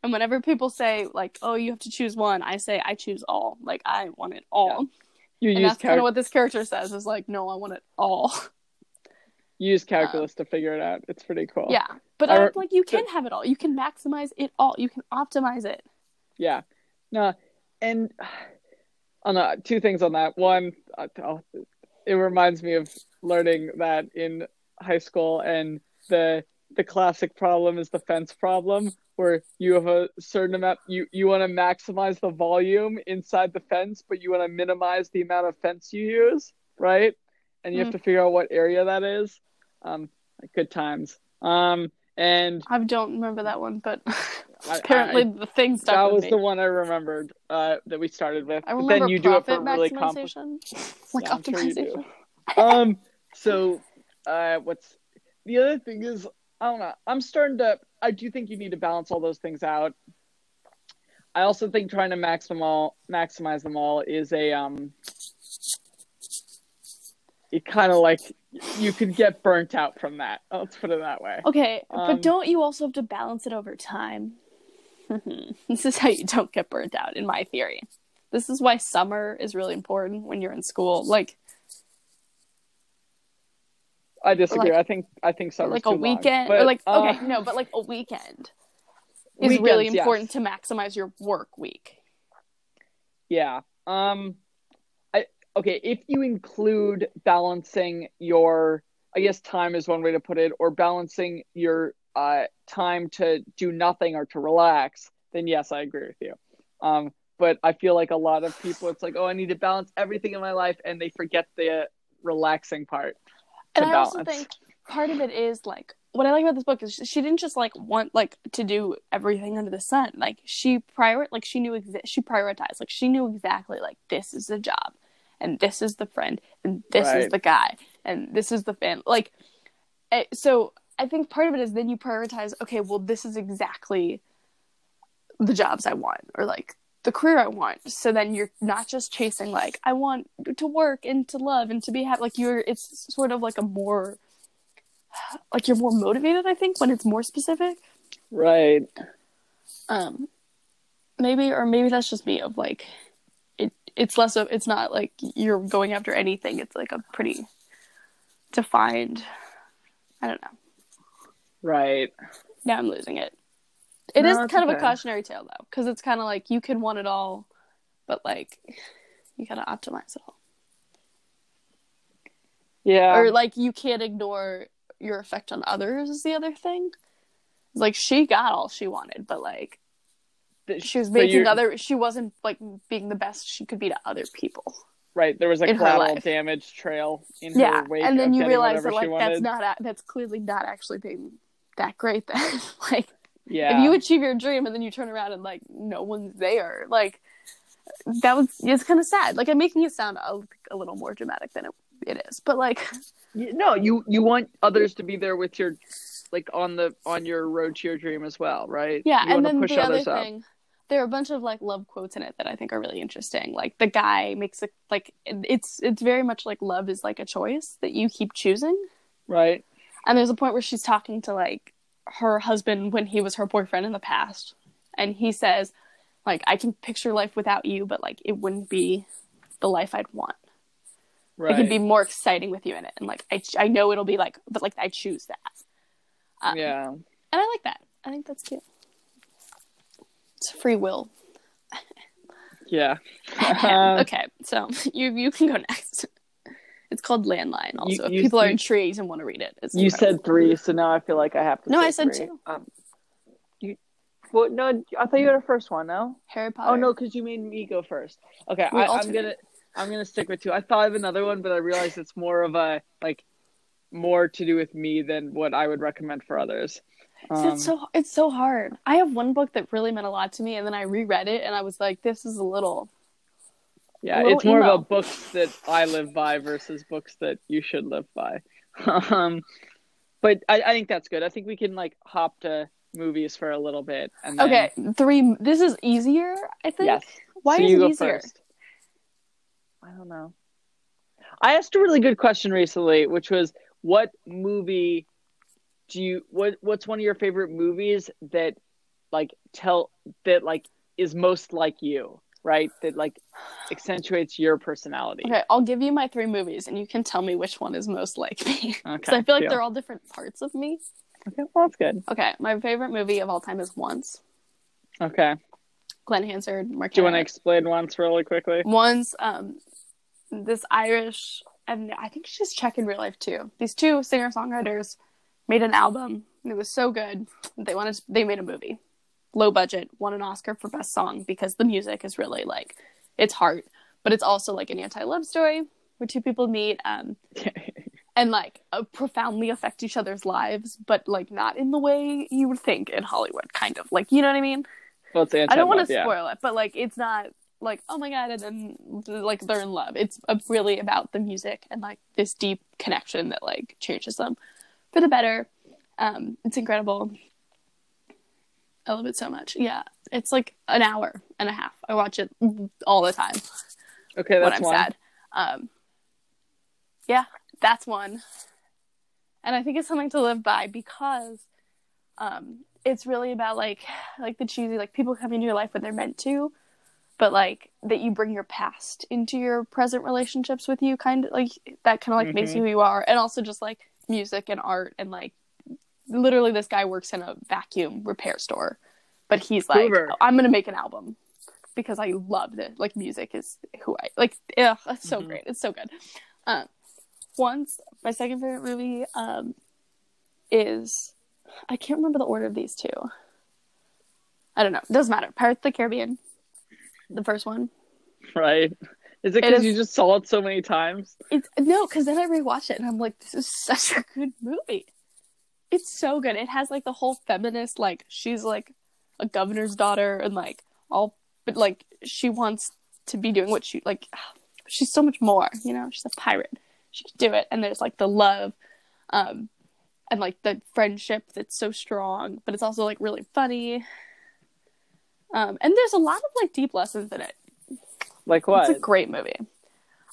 B: And whenever people say like, "Oh, you have to choose one," I say, "I choose all." Like, I want it all.
A: You
B: And
A: use
B: that's kind of what this character says. Is like, "No, I want it all."
A: use calculus to figure it out. It's pretty cool.
B: yeah, but
A: I
B: like you can have it all. You can maximize it all. You can optimize it.
A: Yeah. No, and on uh, two things on that. One, uh, it reminds me of learning that in high school, and the the classic problem is the fence problem, where you have a certain amount. You you want to maximize the volume inside the fence, but you want to minimize the amount of fence you use, right? And you have
B: Mhm.
A: to figure out what area that is. Um, good times. Um, and
B: I don't remember that one, but apparently
A: I-
B: the thing stuck
A: that was
B: me.
A: the one I remembered uh, that we started with.
B: I
A: but
B: remember
A: then you do it for really
B: maximization, like
A: Yeah, sure
B: optimization.
A: do. Um. So, uh, what's the other thing is I don't know. I'm starting to. I do think you need to balance all those things out. I also think trying to max them all, maximize them all is a um. It kind of like you could get burnt out from that. Let's put it that way.
B: Okay,
A: Um,
B: but don't you also have to balance it over time? this is how you don't get burnt out, in my theory. This is why summer is really important when you're in school. Like,
A: I disagree.
B: like-
A: I think I think summer's
B: like a
A: too long.
B: weekend,
A: But,
B: or like
A: uh,
B: okay, no, but like a weekend is really
A: Weekends, yes.
B: important to maximize your work week.
A: Yeah. Um okay, if you include balancing your I guess time is one way to put it or balancing your uh time to do nothing or to relax, then yes, I agree with you. Um but I feel like a lot of people it's like, "Oh, I need to balance everything in my life," and they forget the relaxing part.
B: And I also think part of it is like what I like about this book is she didn't just like want like to do everything under the sun. Like she prior like she knew exa- she prioritized. Like she knew exactly like this is the job, and this is the friend, and this is the guy, and this is the fan. Like, eh, so I think part of it is then you prioritize. Okay, well this is exactly the jobs I want, or like the career I want. So then you're not just chasing like I want to work and to love and to be happy. Like you're, it's sort of like a more, like you're more motivated. I think when it's more specific.
A: Right.
B: Um, maybe or maybe that's just me. Of like, it's less of it's not like you're going after anything. It's like a pretty defined. I don't know.
A: Right.
B: Now I'm losing it. It
A: No,
B: is
A: it's
B: kind of a cautionary tale though, because it's kind of like you can want it all, but like you gotta optimize it all.
A: Yeah.
B: or like you can't ignore your effect on others is the other thing like she got all she wanted but like she was making
A: you're-
B: other she wasn't like being the best she could be to other people.
A: Right, there was a collateral damage trail in
B: yeah.
A: her wake
B: and then you realize that like that's not a- that's clearly not actually being that great then. Like
A: yeah,
B: if you achieve your dream and then you turn around and like no one's there like that was it's kind of sad. Like i'm making it sound a, a little more dramatic than it, it is but like
A: no, you you want others to be there with your, like on the on your road to your dream as well, right?
B: Yeah,
A: you
B: and
A: wanna
B: then
A: push
B: the other
A: others up.
B: There are a bunch of like love quotes in it that I think are really interesting. Like the guy makes it like it's it's very much like love is like a choice that you keep choosing.
A: right?
B: And there's a point where she's talking to like her husband when he was her boyfriend in the past, and he says, like, I can picture life without you, but like it wouldn't be the life I'd want.
A: Right.
B: It could be more exciting with you in it, and like I I know it'll be like, but like I choose that. Um,
A: yeah.
B: and I like that. I think that's cute. It's free will.
A: Yeah. Um,
B: okay, so you you can go next. It's called Landline. Also,
A: you-
B: if people are
A: you-
B: intrigued and want to read it, it's
A: You
B: incredible.
A: said three, so now I feel like I have to.
B: No,
A: say
B: I said
A: three.
B: two.
A: Um, you, well, no, I thought you had a first one. No.
B: Harry Potter.
A: Oh no, because you made me go first. Okay,
B: We
A: I, I'm gonna I'm gonna stick with two. I thought of another one, but I realized it's more of a like more to do with me than what I would recommend for others. Um,
B: it's so it's so hard. I have one book that really meant a lot to me, and then I reread it, and I was like, "This is a little."
A: yeah,
B: little
A: it's more
B: emo.
A: about books that I live by versus books that you should live by. um, but I, I think that's good. I think we can like hop to movies for a little bit. And then,
B: Okay, three. This is easier. I think.
A: Yes.
B: Why
A: so
B: is it easier?
A: first. I don't know. I asked a really good question recently, which was, "What movie do you what What's one of your favorite movies that like tell that like is most like you, right? That like accentuates your personality."
B: Okay, I'll give you my three movies, and you can tell me which one is most like me.
A: Okay.
B: Because I feel like
A: deal.
B: they're all different parts of me.
A: Okay, well that's good.
B: Okay, my favorite movie of all time is Once.
A: Okay,
B: Glen Hansard, Mark.
A: do you want to explain once really quickly?
B: Once, um, this Irish, and I think she's Czech in real life too. These two singer songwriters made an album, and it was so good. They wanted, to, they made a movie, low budget, won an Oscar for best song because the music is really like, it's heart, but it's also like an anti-love story where two people meet, um, and like uh, profoundly affect each other's lives, but like not in the way you would think in Hollywood, kind of like you know what I mean.
A: well, it's
B: I don't want to
A: yeah.
B: spoil it, but like it's not like oh my god, and then like they're in love. It's uh, really about the music and like this deep connection that like changes them for the better. Um, it's incredible. I love it so much. Yeah, it's like an hour and a half. I watch it all the time
A: Okay,
B: when
A: that's
B: I'm
A: one.
B: sad. Um, yeah, that's one. And I think it's something to live by because um, it's really about like like the cheesy like people come into your life when they're meant to, but like that you bring your past into your present relationships with you, kind of like that kind of like makes
A: Mhm.
B: you who you are, and also just like music and art and like literally this guy works in a vacuum repair store, but he's like
A: Hoover.
B: I'm gonna make an album because I love it. Like music is who I like. Yeah, that's so
A: Mhm.
B: great. It's so good. Um, once my second favorite movie um is I can't remember the order of these two. I don't know. Doesn't matter. Pirates of the Caribbean, the first one.
A: Right? Is it because you just saw it so many times?
B: It's no, because then I rewatched it and I'm like, this is such a good movie. It's so good. It has like the whole feminist, like she's like a governor's daughter and like all, but like she wants to be doing what she like. She's so much more, you know. She's a pirate. She can do it. And there's like the love, um, and like the friendship that's so strong, but it's also like really funny. Um, and there's a lot of like deep lessons in it.
A: Like what?
B: It's a great movie.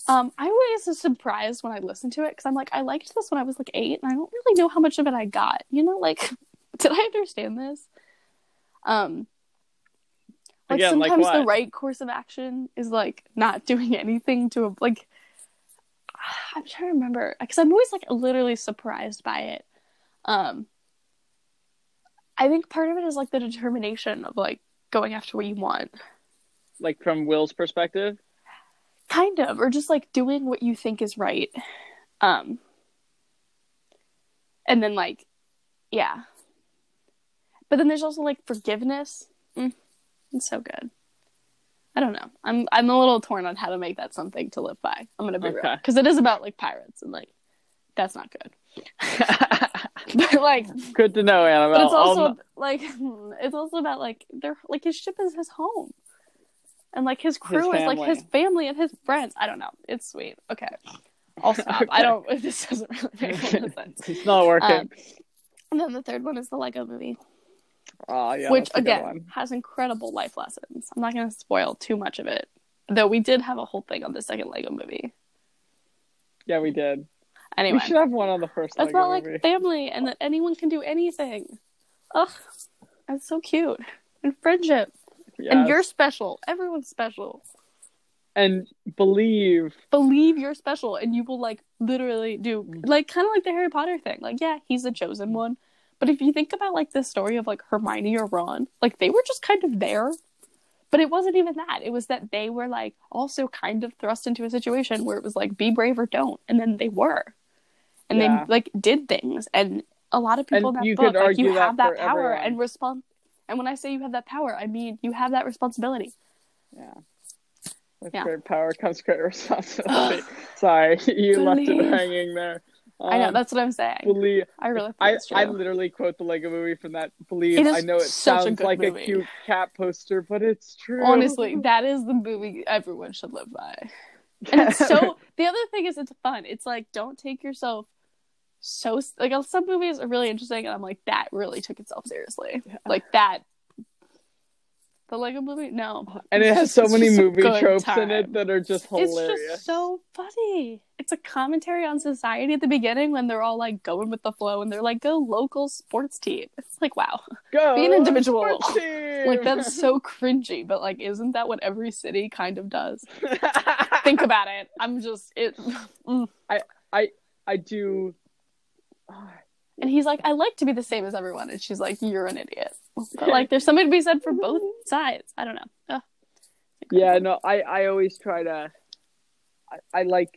B: Um, I always was surprised when I listened to it because I'm like, I liked this when I was like eight, and I don't really know how much of it I got. You know, like, did I understand this? Um, like
A: Again, like
B: sometimes the right course of action is like not doing anything to like. I'm trying to remember because I'm always like literally surprised by it. Um, I think part of it is like the determination of like going after what you want.
A: Like from Will's perspective?
B: kind of or just like doing what you think is right. Um and then like yeah. But then there's also like forgiveness. Mm, it's so good. I don't know. I'm i'm a little torn on how to make that something to live by. I'm gonna be real. Because it is about like pirates and like that's not good. But like
A: Good to know, Annabelle.
B: but it's also
A: I'll-
B: like it's also about like they're like his ship is his home and like his crew is like his family. and his friends. I don't know. It's sweet. Okay. I'll stop. I don't this doesn't really make a lot of sense.
A: It's not working.
B: Um, and then the third one is the lego movie.
A: Oh yeah,
B: which
A: that's a good
B: again has incredible life lessons. I'm not going to spoil too much of it. Though we did have a whole thing on the second lego movie.
A: Yeah, we did.
B: anyway.
A: We should have one on the first
B: That's
A: Lego
B: about like
A: movie.
B: family and that anyone can do anything. Ugh, that's so cute. And friendship. And you're special. Everyone's special.
A: and believe.
B: Believe you're special, and you will like literally do mm-hmm. like kind of like the Harry Potter thing. Like, yeah, he's the chosen one. But if you think about like the story of like Hermione or Ron, like they were just kind of there. But it wasn't even that. It was that they were like also kind of thrust into a situation where it was like be brave or don't, and then they were, and
A: Yeah.
B: they like did things. And a lot of people
A: And
B: in that
A: you
B: book,
A: could
B: like you
A: that
B: have that power
A: everyone.
B: and respond. And when I say you have that power, I mean you have that responsibility.
A: Yeah. With
B: Yeah.
A: great power comes great responsibility. Sorry, you left it hanging there.
B: I know
A: Um,
B: that's what I'm saying.
A: believe.
B: I really
A: I. I literally quote the Lego movie from that believe.
B: It
A: I know it
B: a
A: sounds
B: good
A: like
B: movie.
A: a cute cat poster, but it's true.
B: Honestly, that is the movie everyone should live by. And it's so. the other thing is, it's fun. It's like don't take yourself so like some movies are really interesting, and I'm like that really took itself seriously. Like that. The Lego movie, no,
A: and it has so
B: it's
A: many movie tropes in it that are just hilarious.
B: it's just so funny. It's a commentary on society at the beginning when they're all like going with the flow, and they're like, "Go local sports team." It's like, wow,
A: Go
B: be an individual. like that's so cringy, but like, isn't that what every city kind of does? Think about it. I'm just it. mm.
A: I i I do.
B: And he's like, I like to be the same as everyone. And she's like, You're an idiot. But like, there's something to be said for both sides. I don't know. Ugh.
A: Yeah, no, I, I always try to. I, I like.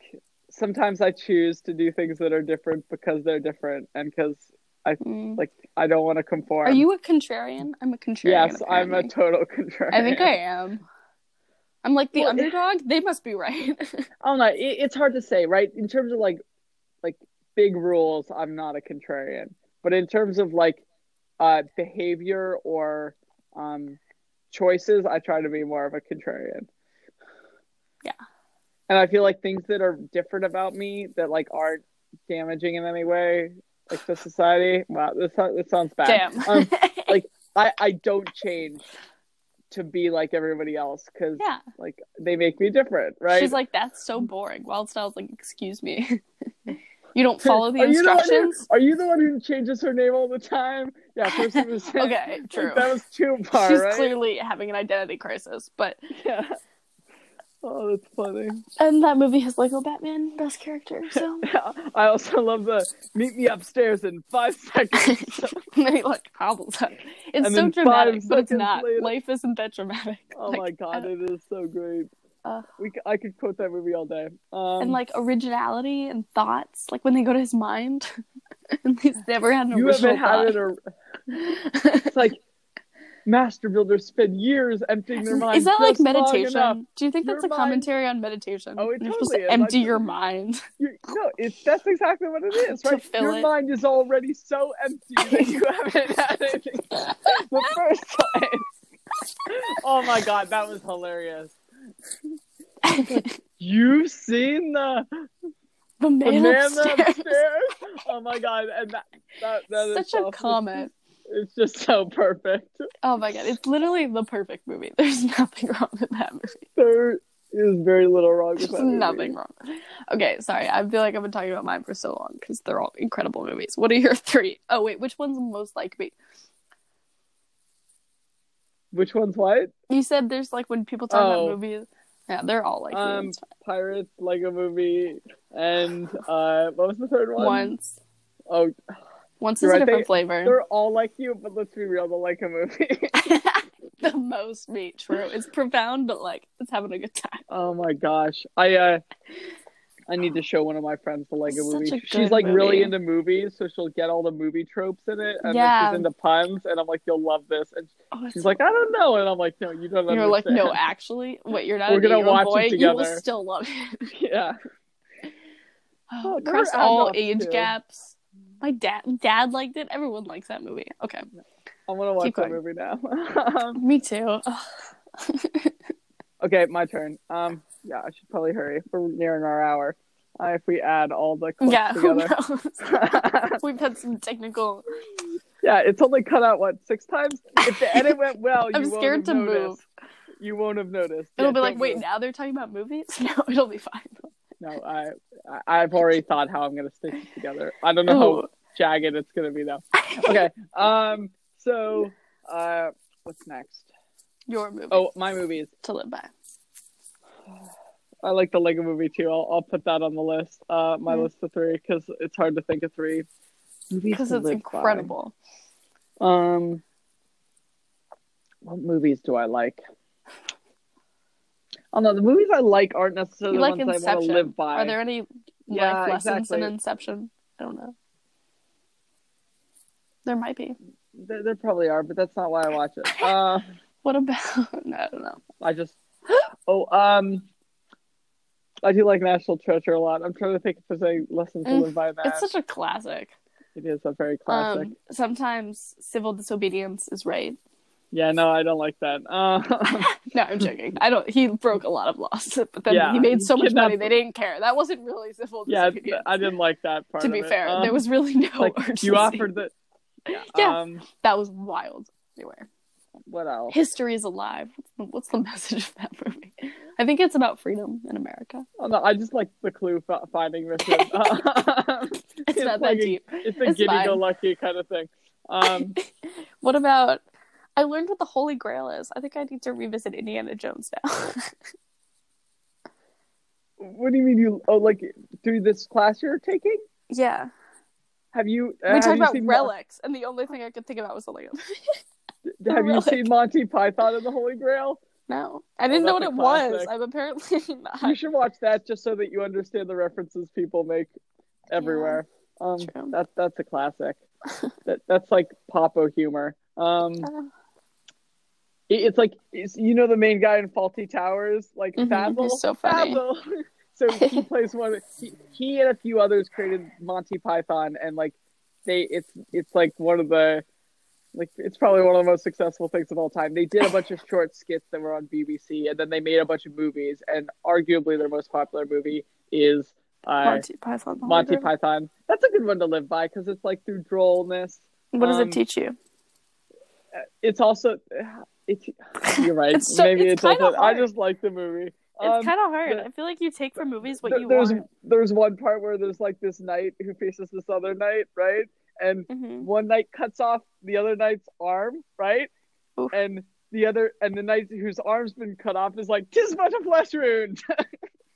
A: Sometimes I choose to do things that are different because they're different, and because I
B: mm.
A: like I don't want to conform.
B: Are you a contrarian? I'm a contrarian.
A: Yes, I'm a total contrarian.
B: I think I am. I'm like the
A: Well,
B: underdog. They must be right.
A: I don't know. It, it's hard to say, right? In terms of like, like big rules, I'm not a contrarian. But in terms of like, uh, behavior or um, choices, I try to be more of a contrarian.
B: Yeah.
A: And I feel like things that are different about me that like aren't damaging in any way, like to society. Wow, this this sounds bad.
B: Damn.
A: Um, like, I I don't change to be like everybody else because
B: Yeah.
A: like they make me different, right?
B: She's like, that's so boring. Wyldstyle's like, excuse me. you don't follow the
A: Are you the who-
B: instructions?
A: are you the one who changes her name all the time? Yeah, first it was
B: Okay,
A: like,
B: true.
A: that was too far,
B: She's
A: right?
B: clearly having an identity crisis. But
A: Yeah. Oh, that's funny.
B: and that movie has Lego Batman best character, so yeah,
A: I also love the meet me upstairs in five seconds.
B: he like hobbles up. It's
A: And
B: so dramatic, but it's not.
A: later-
B: Life isn't that dramatic.
A: oh
B: Like,
A: my god, it is so great.
B: Uh,
A: we c- I could quote that movie all day. Um,
B: and like originality and thoughts, like when they go to his mind, and he's never had an
A: you
B: original
A: haven't had
B: thought.
A: it. A, it's like master builders spend years emptying their minds.
B: Is that like
A: just long enough.
B: meditation? Do you think
A: Your
B: that's a
A: mind-
B: commentary on meditation?
A: Oh, it
B: You're
A: totally
B: supposed to
A: is.
B: empty your mind.
A: You, no, it's that's exactly what it is, right? Your
B: it.
A: mind is already so empty that you haven't had anything the first time. oh my god, that was hilarious. You've seen the
B: the
A: the
B: man,
A: man
B: upstairs.
A: upstairs. Oh my god, and that that, that is
B: Such a comment.
A: It's just so perfect.
B: Oh my god, it's literally the perfect movie. There's nothing wrong with that movie.
A: There is very little wrong with
B: There's
A: that. movie.
B: nothing wrong. Okay, sorry. I feel like I've been talking about mine for so long because they're all incredible movies. What are your three? Oh wait, which one's most like me?
A: Which one's what?
B: You said there's like when people talk
A: Oh.
B: about movies. Yeah, they're all like.
A: Um. Pirates, Lego Movie, and uh, what was the third one?
B: Once,
A: Oh,
B: once is
A: You're
B: a different
A: they-
B: flavor.
A: they're all like you, but let's be real, the Lego Movie.
B: the most me. True. It's profound, but like it's having a good time.
A: oh my gosh, I uh, I need to show one of my friends the Lego
B: Such
A: Movie. She's like really into movies, so she'll get all the movie tropes in it, and then
B: Yeah.
A: she's into puns, and I'm like, you'll love this, and
B: Oh,
A: she's like, I don't know, and I'm like, no, you don't.
B: You're like, no, actually, wait, you're not
A: We're gonna watch it
B: boy. You will still love it.
A: yeah. Oh,
B: Across all age
A: too.
B: gaps. My dad, dad liked it. Everyone likes that movie. Okay,
A: I want to watch
B: Keep
A: that
B: going.
A: movie now.
B: me too.
A: Okay, my turn. Um, yeah, I should probably hurry. We're nearing our hour. Uh, if we add all the clips
B: yeah, who knows? We've had some technical.
A: yeah, it's only cut out what six times. If the edit went well,
B: I'm
A: won't
B: scared to
A: noticed.
B: move.
A: You won't have noticed.
B: It'll
A: Yeah,
B: be like, wait,
A: move.
B: now they're talking about movies. No, it'll be fine.
A: No, I, I've already thought how I'm gonna stitch it together. I don't know how jagged it's gonna be though. Okay. Um. So, uh, what's next?
B: Your movie
A: Oh, my movies.
B: to live by.
A: I like the Lego Movie too. I'll I'll put that on the list. Uh, my
B: Yeah.
A: list of three because it's hard to think of three movies
B: Because it's
A: live by.
B: incredible.
A: Um, what movies do I like? Oh no, the movies I like aren't necessarily
B: You like
A: ones I want
B: Inception.
A: to live by.
B: Are there any
A: Yeah,
B: life lessons
A: exactly.
B: in Inception? I don't know. There might be.
A: There, there probably are, but that's not why I watch it. Uh,
B: What about? no, I don't know.
A: I just oh um, I do like National Treasure a lot. I'm trying to think if there's any lessons to
B: Mm,
A: live by that.
B: It's such a classic.
A: It is a very classic.
B: Um, sometimes civil disobedience is right.
A: yeah, no, I don't like that. Uh,
B: No, I'm joking. I don't. He broke a lot of laws, but then
A: Yeah,
B: he made so much
A: kidnapped-
B: money they didn't care. That wasn't really civil disobedience. yeah.
A: I didn't like that part.
B: to be fair,
A: Um,
B: there was really no
A: like
B: urgency.
A: you offered the.
B: Yeah.
A: Um,
B: That was wild. Anyway,
A: what else?
B: history is alive. What's the, what's the message of that movie? I think it's about freedom in America.
A: Oh, no, I just like the clue f- finding mission.
B: It's, not that
A: like a-
B: deep.
A: It's a
B: It's
A: giddy go lucky kind of thing. Um,
B: What about? I learned what the Holy Grail is. I think I need to revisit Indiana Jones now.
A: what do you mean you? Oh, like through this class you're taking?
B: yeah,
A: Have you? Uh,
B: we talked about relics, and the only thing I could think about was the Lego.
A: Mo- have you seen Monty Python and the Holy Grail?
B: no, I didn't know what it
A: a
B: was. I'm apparently not.
A: You should watch that just so that you understand the references people make everywhere. um,
B: True.
A: that that's a classic. that that's like Popo humor. Um,
B: Uh,
A: it- it's like it's, you know the main guy in Fawlty Towers, like Basil.
B: he's so funny.
A: Basil. so he plays one. Of, he, he and a few others created Monty Python, and like they, it's it's like one of the like it's probably one of the most successful things of all time. They did a bunch of short skits that were on BBC, and then they made a bunch of movies. And arguably their most popular movie is uh,
B: Monty Python.
A: Monty Python. That's a good one to live by because it's like through drollness.
B: What does
A: um,
B: it teach you?
A: it's also it's you're right.
B: It's so-
A: Maybe
B: it's
A: it's, also I just like the movie.
B: It's
A: Um,
B: kind of hard.
A: the-
B: I feel like you take from movies what you
A: there's
B: want.
A: there's one part where there's like this knight who faces this other knight, right? And
B: hmm
A: one knight cuts off the other knight's arm, right?
B: Oof.
A: And the other and the knight whose arm's been cut off is like, "Tis but a flesh wound,"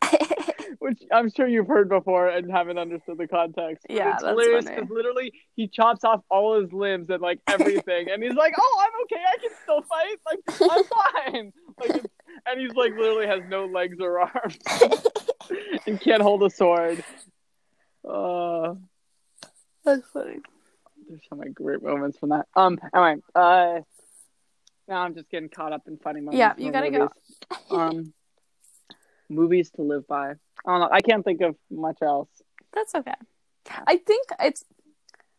A: which I'm sure you've heard before and haven't understood the context.
B: Yeah,
A: it's
B: that's
A: hilarious because literally he chops off all his limbs and like everything, and he's like, "Oh, I'm okay. I can still fight. Like I'm fine." Like, and he's like literally has no legs or arms and can't hold a sword. Uh,
B: That's funny.
A: there's so many great moments from that. Um, anyway, uh, now I'm just getting caught up in funny moments.
B: Yeah, you gotta go.
A: movies. um, movies to live by. I don't know. I can't think of much else.
B: That's okay. I think it's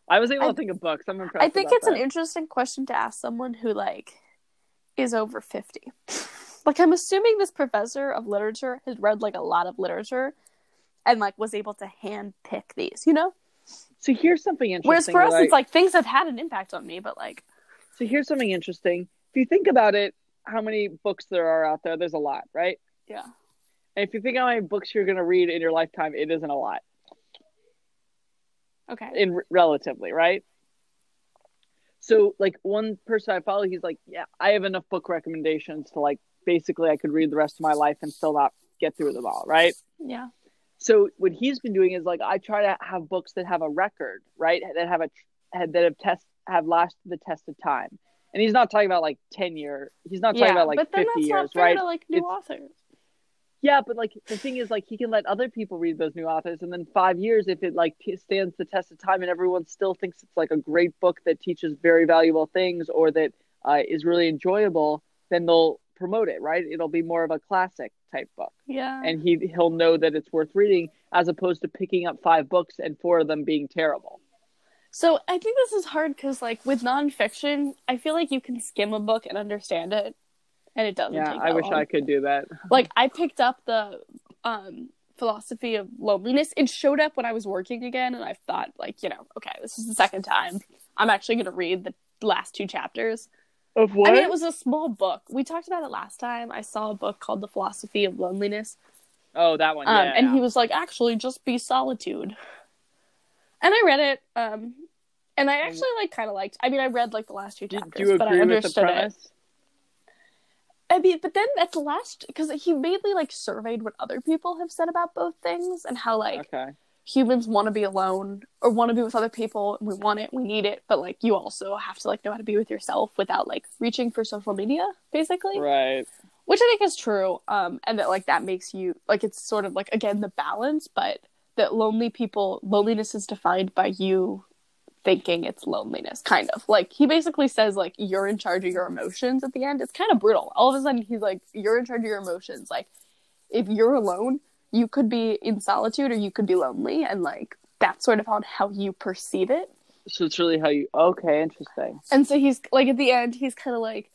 A: I was able
B: I-
A: to think of books. I'm impressed.
B: I think it's an interesting question to ask someone who like is over 50. Like I'm assuming this professor of literature has read like a lot of literature and like was able to hand pick these, you know?
A: So here's something interesting.
B: Whereas for us
A: I-
B: it's like things have had an impact on me, but like
A: So here's something interesting. If you think about it, how many books there are out there? There's a lot, right?
B: yeah.
A: And if you think how many books you're going to read in your lifetime, it isn't a lot,
B: Okay.
A: in relatively, right? So like one person I follow, he's like, yeah, I have enough book recommendations to like basically I could read the rest of my life and still not get through them all, right?
B: Yeah.
A: So what he's been doing is like I try to have books that have a record, right? That have a had that have test have lasted the test of time. And he's not talking about like ten year. He's not talking
B: yeah,
A: about like
B: but then
A: fifty
B: that's
A: years,
B: not fair
A: right?
B: to like new
A: It's-
B: authors.
A: Yeah, but like the thing is, like he can let other people read those new authors, and then five years, if it like stands the test of time, and everyone still thinks it's like a great book that teaches very valuable things or that uh, is really enjoyable, then they'll promote it, right? It'll be more of a classic type book,
B: Yeah.
A: and he he'll know that it's worth reading, as opposed to picking up five books and four of them being terrible.
B: So I think this is hard because, like, with nonfiction, I feel like you can skim a book and understand it, and it doesn't.
A: Yeah, I wish
B: long.
A: I could do that.
B: Like, I picked up the um, philosophy of loneliness. It showed up when I was working again, and I thought, like, you know, okay, this is the second time I'm actually going to read the last two chapters.
A: Of what?
B: I mean, it was a small book. We talked about it last time. I saw a book called The Philosophy of Loneliness,
A: oh, that one.
B: um,
A: Yeah,
B: and he was like, actually, just be solitude. And I read it, um, and I actually like kind of liked. I mean, I read like the last two chapters,
A: do you
B: but I
A: agree with the
B: understood it. I mean, but then at the last, because he mainly like surveyed what other people have said about both things and how like
A: Okay.
B: Humans want to be alone or want to be with other people and we want it, we need it, but like you also have to like know how to be with yourself without like reaching for social media, basically.
A: Right.
B: which I think is true. Um, and that like that makes you like it's sort of like again the balance, but that lonely people loneliness is defined by you thinking it's loneliness, kind of like he basically says like you're in charge of your emotions at the end. It's kind of brutal. All of a sudden he's like you're in charge of your emotions. Like if you're alone, you could be in solitude or you could be lonely, and like that's sort of on how you perceive it.
A: So it's really how you. Okay, interesting.
B: And so he's like at the end, he's kind of like,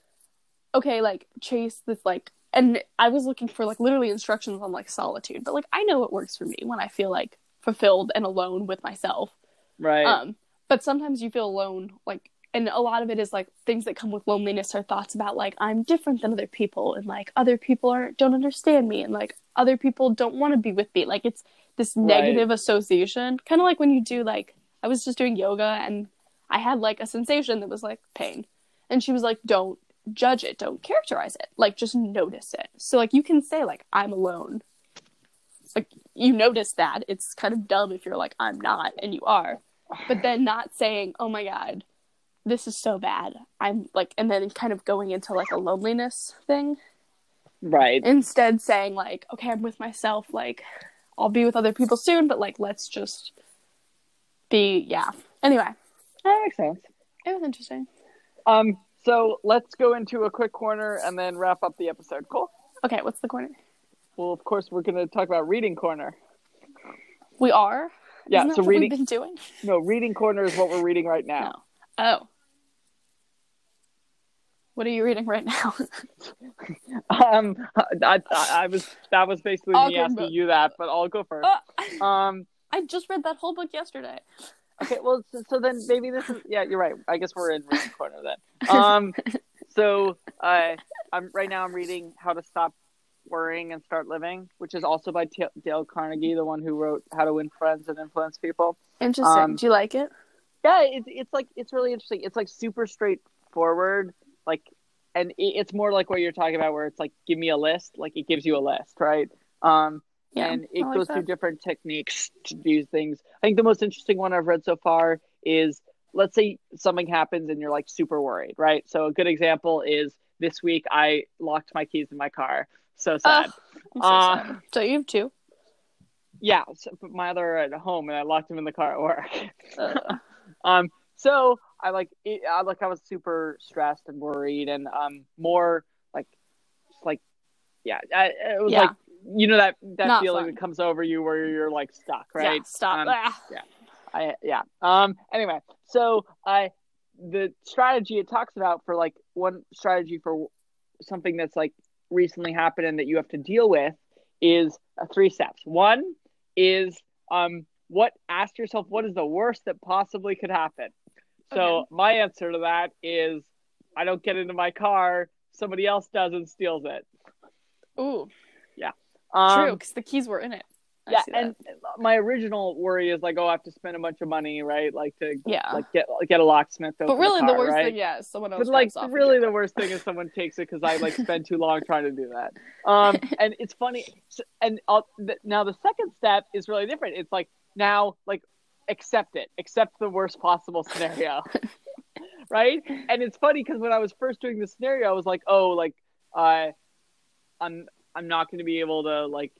B: okay, like chase this like, and I was looking for like literally instructions on like solitude, but like I know what works for me when I feel like fulfilled and alone with myself.
A: Right.
B: Um, but sometimes you feel alone, like, and a lot of it is like things that come with loneliness are thoughts about like I'm different than other people, and like other people aren't don't understand me, and like other people don't want to be with me. Like it's this
A: Right.
B: negative association, kind of like when you do like I was just doing yoga and I had like a sensation that was like pain, and she was like, "Don't judge it, don't characterize it, like just notice it." So like you can say like I'm alone, like you notice that it's kind of dumb if you're like I'm not and you are, but then not saying, "Oh my god." This is so bad. I'm like, and then kind of going into like a loneliness thing
A: right.
B: instead saying like okay i'm with myself like i'll be with other people soon but like let's just be yeah anyway
A: That makes sense.
B: it was interesting
A: Um. So let's go into a quick corner and then wrap up the episode. Cool.
B: okay what's the corner
A: Well, of course, we're going to talk about reading corner.
B: we are
A: Yeah.
B: Isn't
A: so
B: what
A: reading.
B: we've been doing
A: No, reading corner is what we're reading right now.
B: no oh what are you reading right now
A: Um. I, I, I was that was basically me asking
B: book.
A: you that, but I'll go first.
B: Oh,
A: Um.
B: i just read that whole book yesterday
A: Okay, well, so, so then maybe this is yeah, you're right. I guess we're in reading corner then. Um, so uh, I'm right now. I'm reading How to Stop Worrying and Start Living, which is also by T- Dale Carnegie, the one who wrote How to Win Friends and Influence People.
B: Interesting.
A: Um,
B: Do you like it?
A: Yeah, it's it's like it's really interesting. It's like super straightforward, like, and it's more like what you're talking about, where it's like, give me a list. Like it gives you a list, right? Um,
B: Yeah.
A: and it
B: like
A: goes
B: that.
A: through different techniques to do things. I think the most interesting one I've read so far is let's say something happens and you're like super worried, right? So a good example is this week I locked my keys in my car. So sad.
B: I'm so
A: Uh,
B: sad. So you have two.
A: Yeah, so, my other are at home and I locked them in the car at work.
B: Uh,
A: um, so I like it, I like I was super stressed and worried and um more like just like yeah, I, it was
B: Yeah.
A: like you know that that
B: Not
A: feeling
B: fun.
A: that comes over you where you're like stuck, right?
B: Yeah. Stop.
A: Um,
B: Ah.
A: I yeah. Um anyway, so I the strategy it talks about for like one strategy for something that's like recently happened and that you have to deal with is uh, three steps. One is um what ask yourself what is the worst that possibly could happen. So my answer to that is I don't get into my car, somebody else does and steals it.
B: Ooh. Yeah.
A: Um,
B: True, because the keys were in it. I
A: yeah, and my original worry is like, oh, I have to spend a bunch of money, right? Like to
B: yeah.
A: like get get a locksmith. to
B: but really,
A: the,
B: the worst
A: right?
B: thing, yeah, is someone else.
A: But like, really, the worst thing is someone takes it because I like spend too long trying to do that. Um, and it's funny. So, and I'll, now the second step is really different. It's like now, like, accept it, accept the worst possible scenario, right? And it's funny because when I was first doing the scenario, I was like, oh, like, uh, I'm I'm not going to be able to like,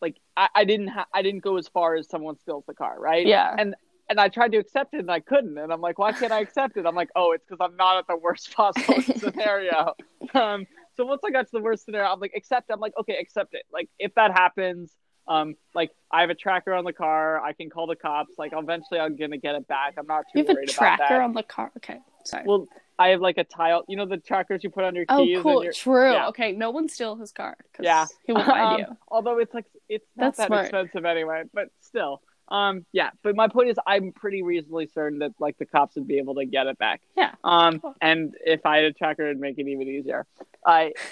A: like I, I didn't ha- I didn't go as far as someone steals the car, right?
B: Yeah.
A: And and I tried to accept it and I couldn't. And I'm like, why can't I accept it? I'm like, oh, it's because I'm not at the worst possible scenario. Um, so once I got to the worst scenario, I'm like, accept. I'm like, okay, accept it. Like if that happens, um, like I have a tracker on the car. I can call the cops. Like eventually, I'm gonna get it back. I'm not too
B: You have a tracker on the car. Okay, sorry.
A: Well, I have like a tile. You know the trackers you put on your
B: oh,
A: keys.
B: cool.
A: And your,
B: True.
A: yeah.
B: Okay, no one steal his car.
A: Yeah.
B: he will find
A: Um,
B: you.
A: Although it's like it's not
B: That's
A: that
B: smart.
A: expensive anyway, but still. Um, yeah. But my point is, I'm pretty reasonably certain that like the cops would be able to get it back.
B: Yeah.
A: Um,
B: Cool.
A: and if I had a tracker, it'd make it even easier. I.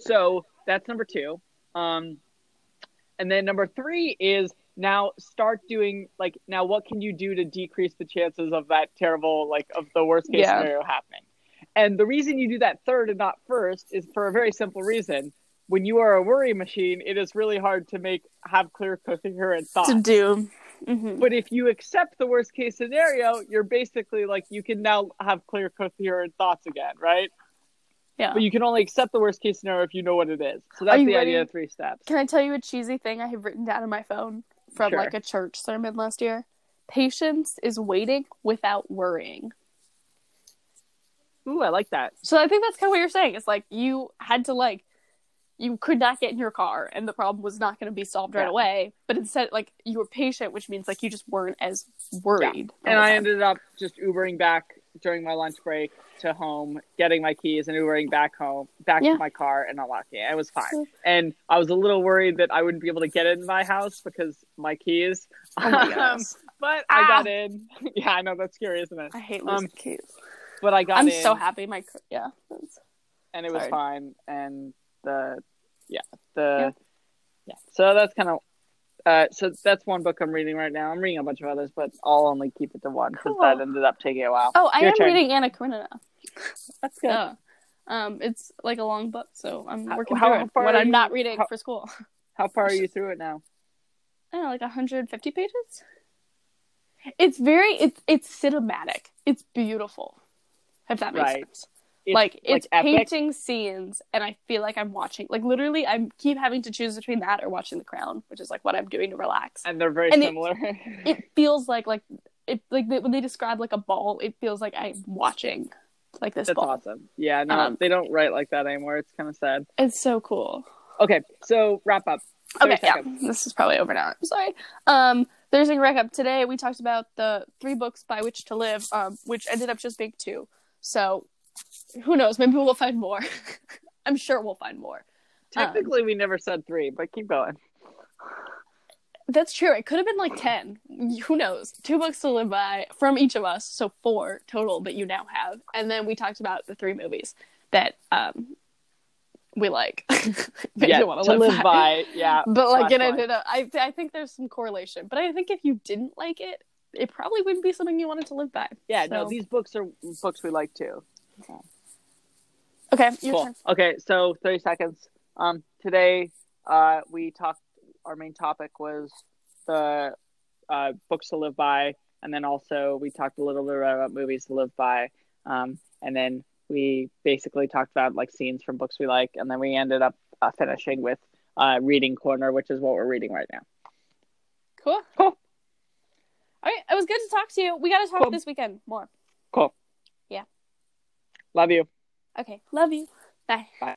A: So that's number two. Um, and then number three is now start doing like now what can you do to decrease the chances of that terrible like of the worst case
B: Yeah.
A: scenario happening? And the reason you do that third and not first is for a very simple reason. When you are a worry machine it is really hard to make have clear coherent thoughts.
B: To do. hmm
A: but if you accept the worst case scenario you're basically like you can now have clear coherent thoughts again right
B: Yeah.
A: but you can only accept the worst case scenario if you know what it is so that's the
B: ready?
A: idea of three steps
B: Can I tell you a cheesy thing I have written down on my phone from
A: Sure.
B: like a church sermon last year? Patience is waiting without worrying.
A: ooh i like that
B: So I think that's kind of what you're saying. It's like you had to like you could not get in your car and the problem was not going to be solved right
A: Yeah.
B: away. But instead like you were patient, which means like you just weren't as worried. the
A: and I ended up just Ubering back during my lunch break to home, getting my keys and Ubering back home, back
B: Yeah.
A: to my car and unlocking it. It was fine.
B: So-
A: And I was a little worried that I wouldn't be able to get in my house because my keys.
B: Oh my
A: Um, but
B: Ah.
A: I got in. yeah, I know that's scary, isn't it?
B: I hate
A: um,
B: losing keys.
A: But I got in
B: I'm
A: in,
B: so happy my car- yeah.
A: and it was fine. And the yeah the
B: Yeah.
A: yeah. So that's kind of. Uh, so that's one book I'm reading right now. I'm reading a bunch of others, but I'll only keep it to one because
B: Cool.
A: that ended up taking a while.
B: Oh, I
A: Your
B: am
A: turn.
B: reading Anna Karenina.
A: That's good.
B: Yeah. Um, it's like a long book, so I'm
A: How-
B: working
A: how
B: through it
A: far
B: when I'm
A: you-
B: not reading
A: how-
B: for school.
A: How far are you through it now?
B: I don't know, like 150 pages. It's very it's it's cinematic. It's beautiful. If that makes
A: Right.
B: sense.
A: It's,
B: like it's
A: epic.
B: painting scenes and I feel like I'm watching like literally I keep having to choose between that or watching The Crown, which is like what I'm doing to relax.
A: and they're very
B: and
A: similar.
B: It feels like like it like they, when they describe like a ball, it feels like I'm watching like this
A: That's
B: ball.
A: awesome. Yeah, no,
B: Um,
A: they don't write like that anymore. It's kind of sad.
B: It's so cool.
A: Okay, so wrap up. 30
B: Okay, yeah, this is probably over now. I'm sorry. Um, Thursday wrap up today. We talked about the three books by which to live, um, which ended up just being two. So, who knows? Maybe we'll find more. I'm sure we'll find more.
A: Technically, we never said three, but keep going.
B: That's true. It could have been like 10. Who knows? Two books to live by from each of us. So four total that you now have. And then we talked about the three movies that um, we like.
A: yeah, to live by. Yeah,
B: But like, it
A: by.
B: ended up, I, I think there's some correlation. But I think if you didn't like it, it probably wouldn't be something you wanted to live by.
A: Yeah, no, these books are books we like too.
B: Okay, your
A: cool.
B: turn.
A: Okay, so thirty seconds. Um, today, uh, we talked. Our main topic was the uh, books to live by, and then also we talked a little bit about movies to live by. Um, and then we basically talked about like scenes from books we like, and then we ended up uh, finishing with uh, reading corner, which is what we're reading right now.
B: Cool.
A: Cool.
B: All right, it was good to talk to you. We got to talk
A: Cool.
B: this weekend more.
A: Cool. Love you.
B: Okay, love you. Bye.
A: Bye.